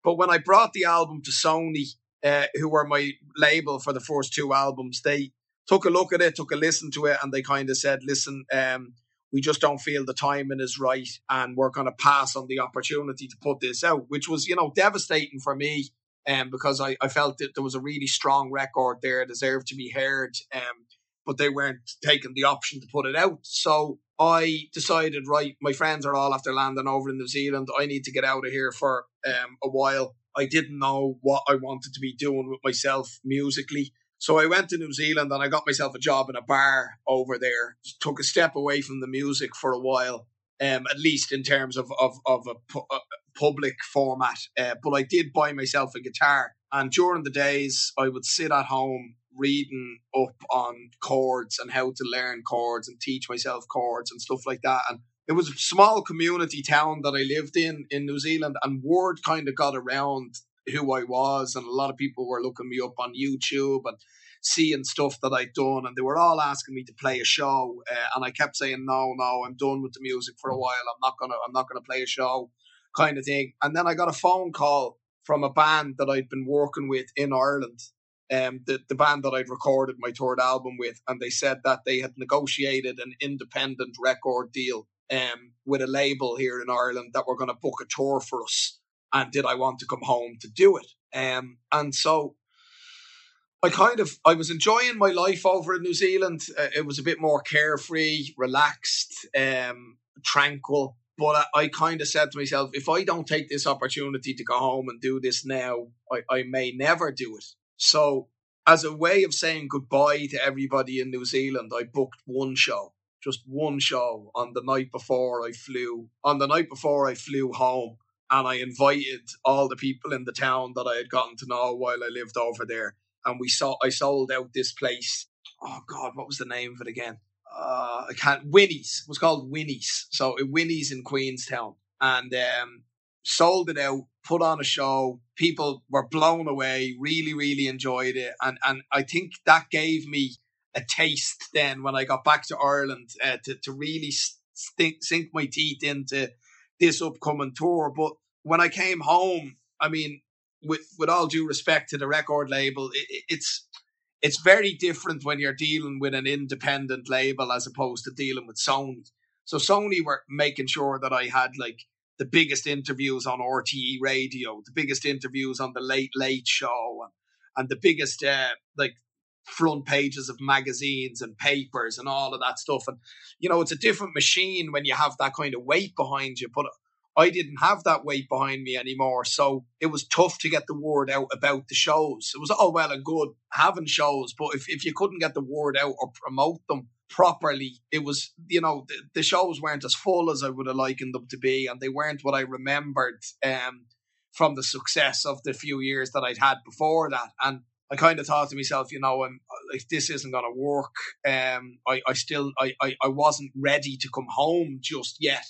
but when I brought the album to Sony, uh, who were my label for the first two albums, they took a look at it, took a listen to it, and they kind of said, "Listen, um, we just don't feel the timing is right and we're going to pass on the opportunity to put this out, which was, you know, devastating for me um, because I, I felt that there was a really strong record there, deserved to be heard, um, but they weren't taking the option to put it out. So I decided, right, my friends are all after landing over in New Zealand. I need to get out of here for um, a while. I didn't know what I wanted to be doing with myself musically. So I went to New Zealand and I got myself a job in a bar over there. Took a step away from the music for a while, um, at least in terms of of, of a, a public format. Uh, but I did buy myself a guitar, and during the days I would sit at home reading up on chords and how to learn chords and teach myself chords and stuff like that. And it was a small community town that I lived in in New Zealand, and word kind of got around who I was, and a lot of people were looking me up on YouTube and seeing stuff that I'd done, and they were all asking me to play a show, uh, and I kept saying no, no, I'm done with the music for a while. I'm not gonna, I'm not gonna play a show, kind of thing. And then I got a phone call from a band that I'd been working with in Ireland, um, the the band that I'd recorded my third album with, and they said that they had negotiated an independent record deal um, with a label here in Ireland that were going to book a tour for us and did I want to come home to do it? Um, and so I kind of I was enjoying my life over in New Zealand. Uh, it was a bit more carefree, relaxed, um, tranquil. But I, I kind of said to myself, if I don't take this opportunity to go home and do this now, I, I may never do it. So, as a way of saying goodbye to everybody in New Zealand, I booked one show, just one show on the night before I flew. On the night before I flew home, and I invited all the people in the town that I had gotten to know while I lived over there. And we saw I sold out this place. Oh God, what was the name of it again? Uh, I can't. Winnie's it was called Winnie's. So Winnie's in Queenstown, and um, sold it out. Put on a show. People were blown away. Really, really enjoyed it, and and I think that gave me a taste then when I got back to Ireland uh, to to really stink, sink my teeth into this upcoming tour. But when I came home, I mean, with with all due respect to the record label, it, it's it's very different when you're dealing with an independent label as opposed to dealing with Sony. So Sony were making sure that I had like the biggest interviews on RTE radio, the biggest interviews on the Late Late Show, and, and the biggest uh, like front pages of magazines and papers and all of that stuff. And you know, it's a different machine when you have that kind of weight behind you. But I didn't have that weight behind me anymore. So it was tough to get the word out about the shows. It was all well and good having shows, but if, if you couldn't get the word out or promote them properly, it was, you know, the, the shows weren't as full as I would have likened them to be, and they weren't what I remembered um, from the success of the few years that I'd had before that. And I kind of thought to myself, you know, I'm this isn't going to work. Um, I, I still, I, I, I wasn't ready to come home just yet.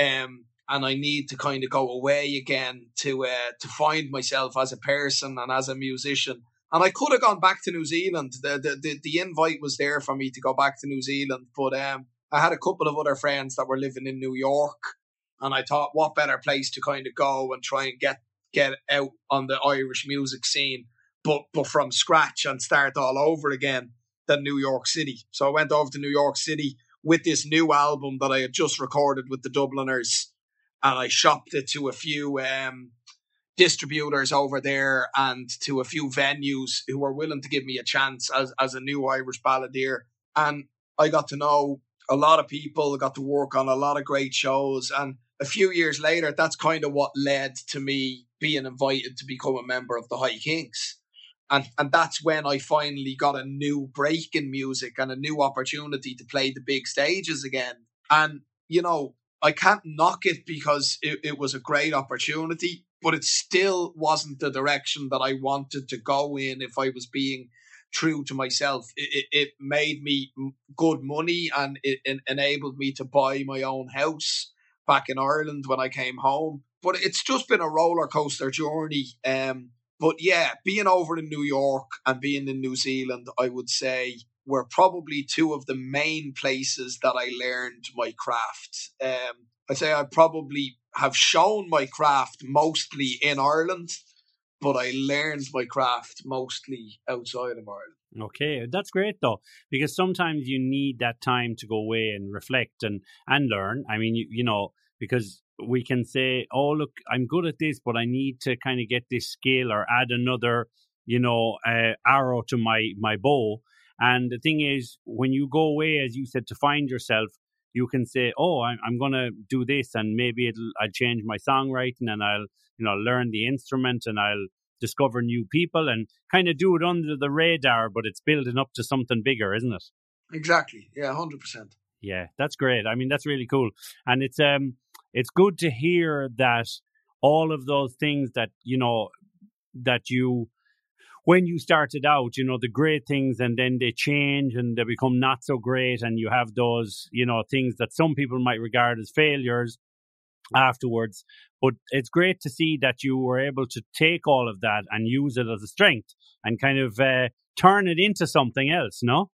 Um, and I need to kind of go away again to, uh, to find myself as a person and as a musician. And I could have gone back to New Zealand. The, the, the, the invite was there for me to go back to New Zealand, but, um, I had a couple of other friends that were living in New York and I thought, what better place to kind of go and try and get get out on the Irish music scene but but from scratch and start all over again than New York City. So I went over to New York City with this new album that I had just recorded with the Dubliners, and I shopped it to a few um, distributors over there and to a few venues who were willing to give me a chance as as a new Irish balladeer, and I got to know a lot of people, got to work on a lot of great shows, and a few years later, that's kind of what led to me being invited to become a member of the High Kings and and that's when I finally got a new break in music and a new opportunity to play the big stages again. And you know, I can't knock it because it, it was a great opportunity, but it still wasn't the direction that I wanted to go in if I was being true to myself. It, it, it made me good money and it, it enabled me to buy my own house back in Ireland when I came home. But it's just been a roller coaster journey. Um, but yeah, being over in New York and being in New Zealand, I would say were probably two of the main places that I learned my craft. Um, I'd say I probably have shown my craft mostly in Ireland, but I learned my craft mostly outside of Ireland. Okay, that's great though, because sometimes you need that time to go away and reflect and and learn. I mean, you, you know, because we can say, oh, look, I'm good at this, but I need to kind of get this skill or add another, you know, uh, arrow to my, my bow. And the thing is, when you go away, as you said, to find yourself, you can say, oh, I'm, I'm going to do this and maybe it'll, I'll change my songwriting and I'll, you know, learn the instrument and I'll discover new people and kind of do it under the radar, but it's building up to something bigger, isn't it? Exactly. Yeah, 100%. Yeah, that's great. I mean, that's really cool. And it's, um, it's good to hear that all of those things that you know that you when you started out you know the great things and then they change and they become not so great and you have those you know things that some people might regard as failures afterwards. But it's great to see that you were able to take all of that and use it as a strength and kind of uh, turn it into something else no?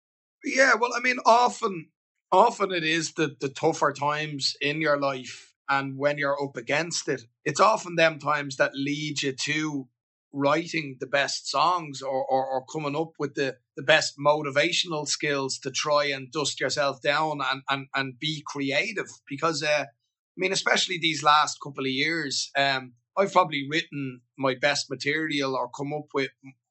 Yeah well i mean often often it is the the tougher times in your life and when you're up against it, it's often them times that lead you to writing the best songs or, or, or, coming up with the, the best motivational skills to try and dust yourself down and, and, and be creative. Because, uh, I mean, especially these last couple of years, um, I've probably written my best material or come up with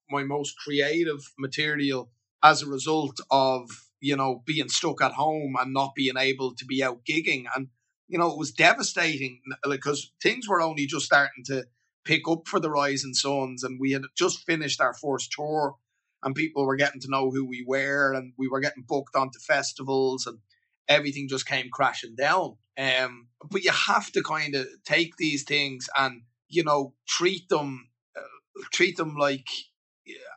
my most creative material as a result of, you know, being stuck at home and not being able to be out gigging. And you know, it was devastating because things were only just starting to pick up for the Rising Sons, and we had just finished our first tour, and people were getting to know who we were, and we were getting booked onto festivals, and everything just came crashing down. Um, but you have to kind of take these things and you know treat them, uh, treat them like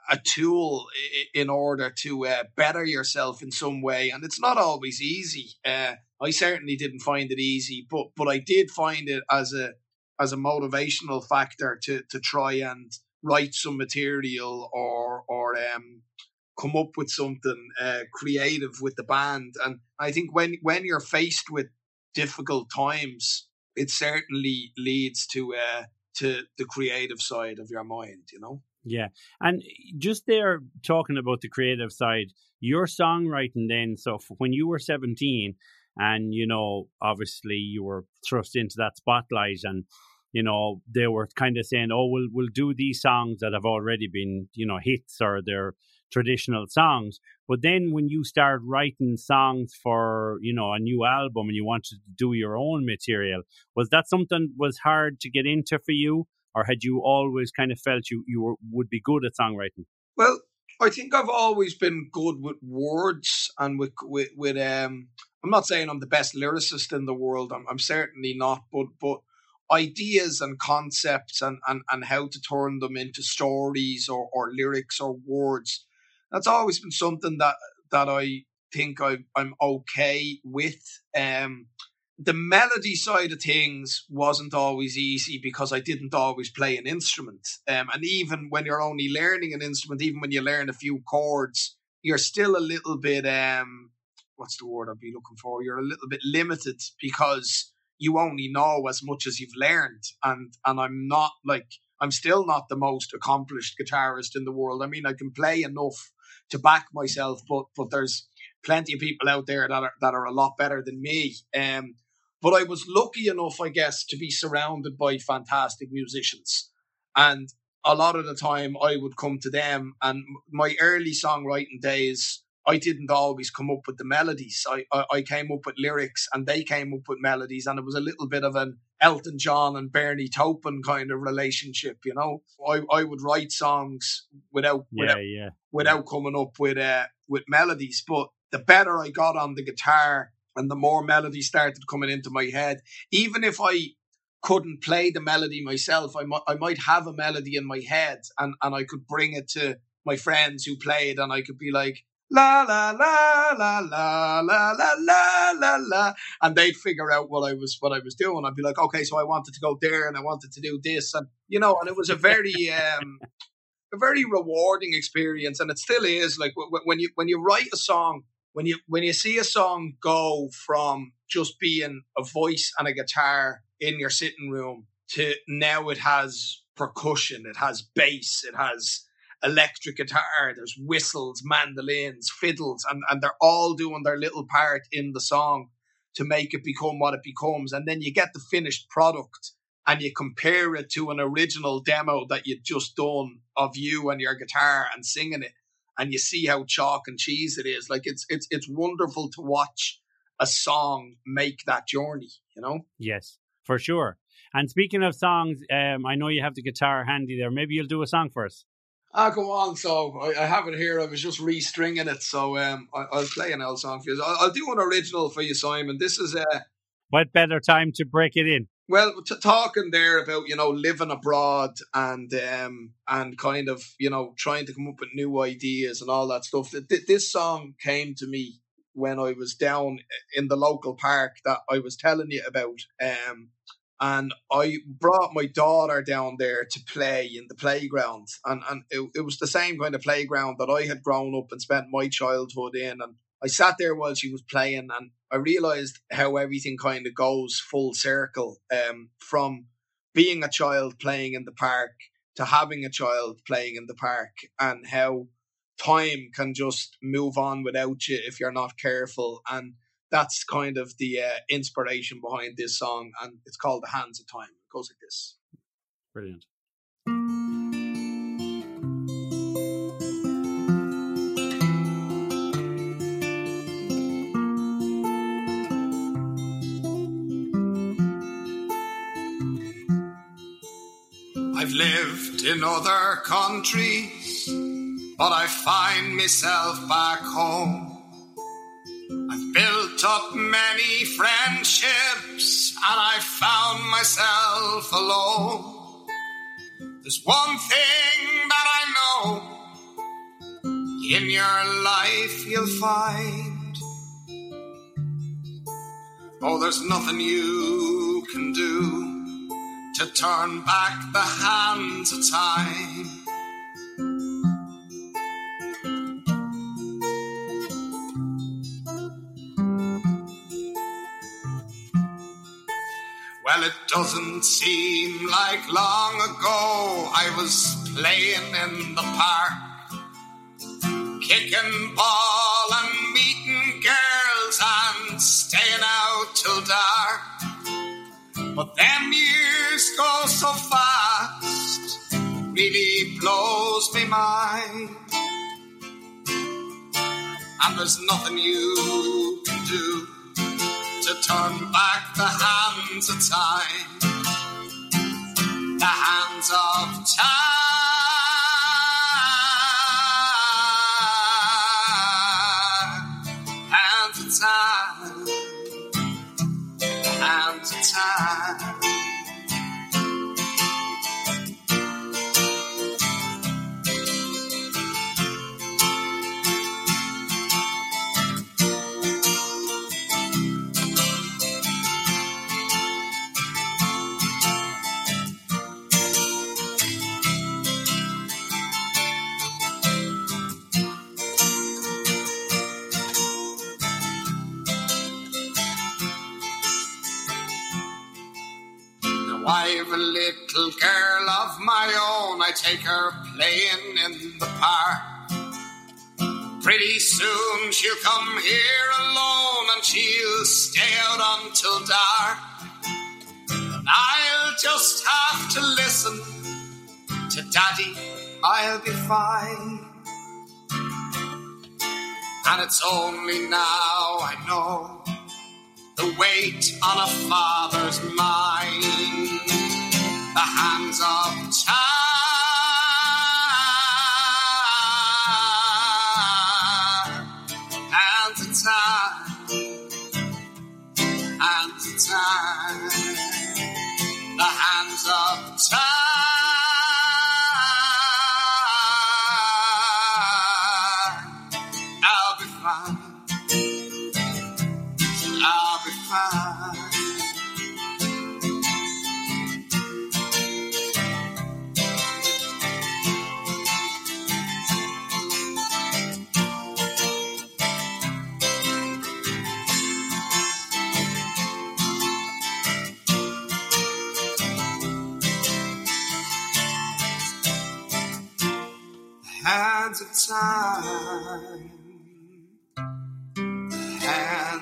a tool in order to uh, better yourself in some way, and it's not always easy. Uh, I certainly didn't find it easy, but but I did find it as a as a motivational factor to to try and write some material or or um, come up with something uh, creative with the band. And I think when when you're faced with difficult times, it certainly leads to uh, to the creative side of your mind. You know. Yeah. And just there talking about the creative side, your songwriting then, so when you were 17 and, you know, obviously you were thrust into that spotlight and, you know, they were kind of saying, oh, we'll, we'll do these songs that have already been, you know, hits or they're traditional songs. But then when you start writing songs for, you know, a new album and you wanted to do your own material, was that something was hard to get into for you? or had you always kind of felt you you were, would be good at songwriting? Well, I think I've always been good with words and with with, with um. I'm not saying I'm the best lyricist in the world. I'm, I'm certainly not, but but ideas and concepts and, and, and how to turn them into stories or, or lyrics or words. That's always been something that that I think I, I'm okay with. Um, the melody side of things wasn't always easy because I didn't always play an instrument. Um, and even when you're only learning an instrument, even when you learn a few chords, you're still a little bit um, what's the word I'd be looking for? You're a little bit limited because you only know as much as you've learned. And and I'm not like I'm still not the most accomplished guitarist in the world. I mean, I can play enough to back myself, but but there's plenty of people out there that are that are a lot better than me. Um, but I was lucky enough, I guess, to be surrounded by fantastic musicians, and a lot of the time I would come to them. And my early songwriting days I didn't always come up with the melodies. I, I, I, came up with lyrics and they came up with melodies, and it was a little bit of an Elton John and Bernie Taupin kind of relationship, you know. I, I would write songs without yeah, without, yeah. without coming up with uh, with melodies. But the better I got on the guitar and the more melodies started coming into my head, even if I couldn't play the melody myself, I might I might have a melody in my head and, and I could bring it to my friends who played and I could be like, la la la la la la la la la la. And they'd figure out what I was what I was doing. I'd be like, okay, so I wanted to go there and I wanted to do this. And you know, and it was a very um a very rewarding experience. And it still is like when you when you write a song when you when you see a song go from just being a voice and a guitar in your sitting room to now it has percussion, it has bass, it has electric guitar, there's whistles, mandolins, fiddles, and, and they're all doing their little part in the song to make it become what it becomes. And then you get the finished product and you compare it to an original demo that you'd just done of you and your guitar and singing it. And you see how chalk and cheese it is. Like it's it's it's wonderful to watch a song make that journey, you know? Yes, for sure. And speaking of songs, um, I know you have the guitar handy there. Maybe you'll do a song for us. Ah, go on. So I, I, have it here. I was just restringing it. So um, I, will play an old song for you. I'll, I'll, do an original for you, Simon. This is a. Uh, what better time to break it in? Well, t- talking there about you know living abroad and um and kind of you know trying to come up with new ideas and all that stuff. This song came to me when I was down in the local park that I was telling you about. Um, and I brought my daughter down there to play in the playground, and and it, it, was the same kind of playground that I had grown up and spent my childhood in. And I sat there while she was playing, and I realized how everything kind of goes full circle um, from being a child playing in the park to having a child playing in the park, and how time can just move on without you if you're not careful and that's kind of the uh, inspiration behind this song, and it's called "The Hands of Time." It goes like this. Brilliant. I've lived in other countries, but I find myself back home up many friendships and I found myself alone. There's one thing that I know in your life you'll find. Oh, there's nothing you can do to turn back the hands of time. Well, it doesn't seem like long ago I was playing in the park, kicking ball and meeting girls and staying out till dark. But them years go so fast, really blows me mind. And there's nothing you can do to turn back the hands of time, the hands of time, I've a little girl of my own, I take her playing in the park. Pretty soon she'll come here alone and she'll stay out until dark. And I'll just have to listen to Daddy, I'll be fine. And it's only now I know the weight on a father's mind, the hands of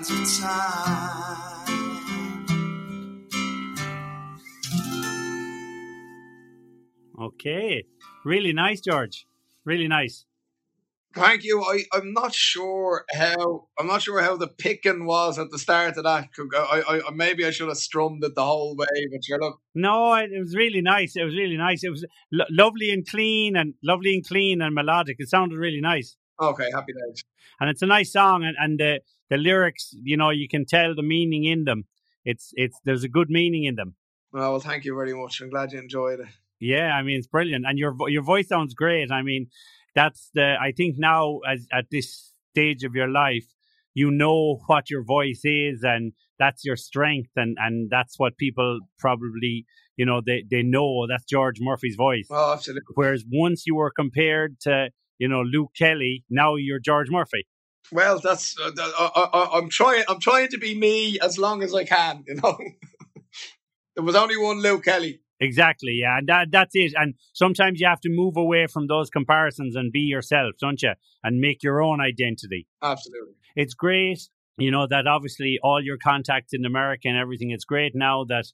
time time. Okay. Really nice, George. Really nice. Thank you. I, I'm not sure how I'm not sure how the picking was at the start of that. I, I, maybe I should have strummed it the whole way, but sure look. No, it it was really nice. It was really nice. It was lo- lovely and clean and lovely and clean and melodic. It sounded really nice. Okay, happy days. And it's a nice song and, and the, the lyrics, you know, you can tell the meaning in them. It's it's there's a good meaning in them. Well, well, thank you very much. I'm glad you enjoyed it. Yeah, I mean it's brilliant, and your your voice sounds great. I mean, that's the I think now as at this stage of your life, you know what your voice is, and that's your strength, and and that's what people probably you know they they know that's George Murphy's voice. Oh, absolutely. Whereas once you were compared to you know Luke Kelly, now you're George Murphy. Well, that's uh, I, uh, uh, uh, I'm trying. I'm trying to be me as long as I can. You know, there was only one Luke Kelly. Exactly, yeah, and that that's it. And sometimes you have to move away from those comparisons and be yourself, don't you? And make your own identity. Absolutely. It's great, you know, that obviously all your contacts in America and everything. It's great now that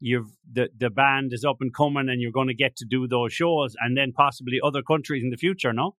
you've the the band is up and coming, and you're going to get to do those shows, and then possibly other countries in the future. No,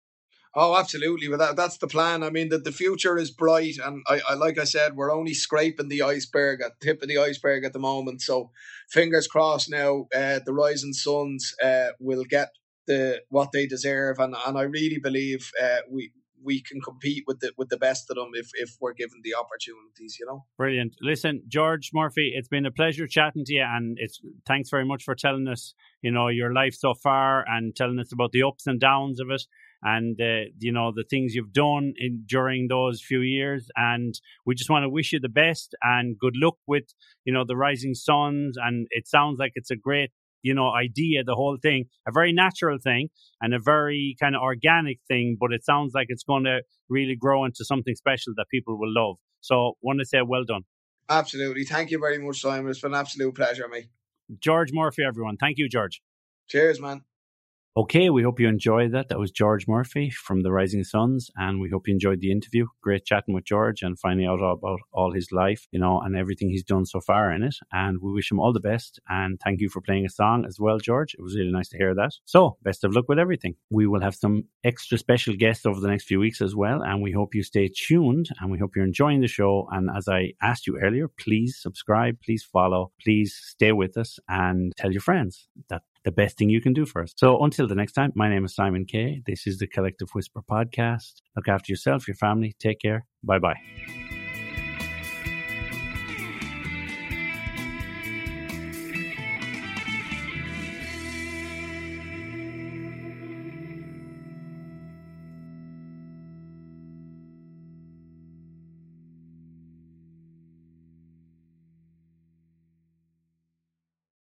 Oh, absolutely. But that, that's the plan. I mean, that the future is bright, and I, I, like I said, we're only scraping the iceberg at the tip of the iceberg at the moment. So, fingers crossed. Now, uh, the Rising Sons uh, will get the what they deserve, and and I really believe uh, we we can compete with the with the best of them if if we're given the opportunities. You know. brilliant. Listen, George Murphy, it's been a pleasure chatting to you, and it's thanks very much for telling us, you know, your life so far and telling us about the ups and downs of it. And uh, you know the things you've done in during those few years, and we just want to wish you the best and good luck with you know the Rising Sons. And it sounds like it's a great you know idea, the whole thing, a very natural thing and a very kind of organic thing. But it sounds like it's going to really grow into something special that people will love. So, want to say well done, Absolutely. Thank you very much, Simon. It's been an absolute pleasure, mate. George Murphy. Everyone, thank you, George. Cheers, man. Okay, we hope you enjoyed that. That was George Murphy from the Rising Sons, and we hope you enjoyed the interview. Great chatting with George and finding out about all his life, you know, and everything he's done so far in it. And we wish him all the best. And thank you for playing a song as well, George. It was really nice to hear that. So, best of luck with everything. We will have some extra special guests over the next few weeks as well, and we hope you stay tuned and we hope you're enjoying the show. And as I asked you earlier, please subscribe, please follow, please stay with us, and tell your friends that the best thing you can do for us. So until the next time, my name is Simon Kay. This is the Collective Whisper podcast. Look after yourself, your family. Take care. Bye bye.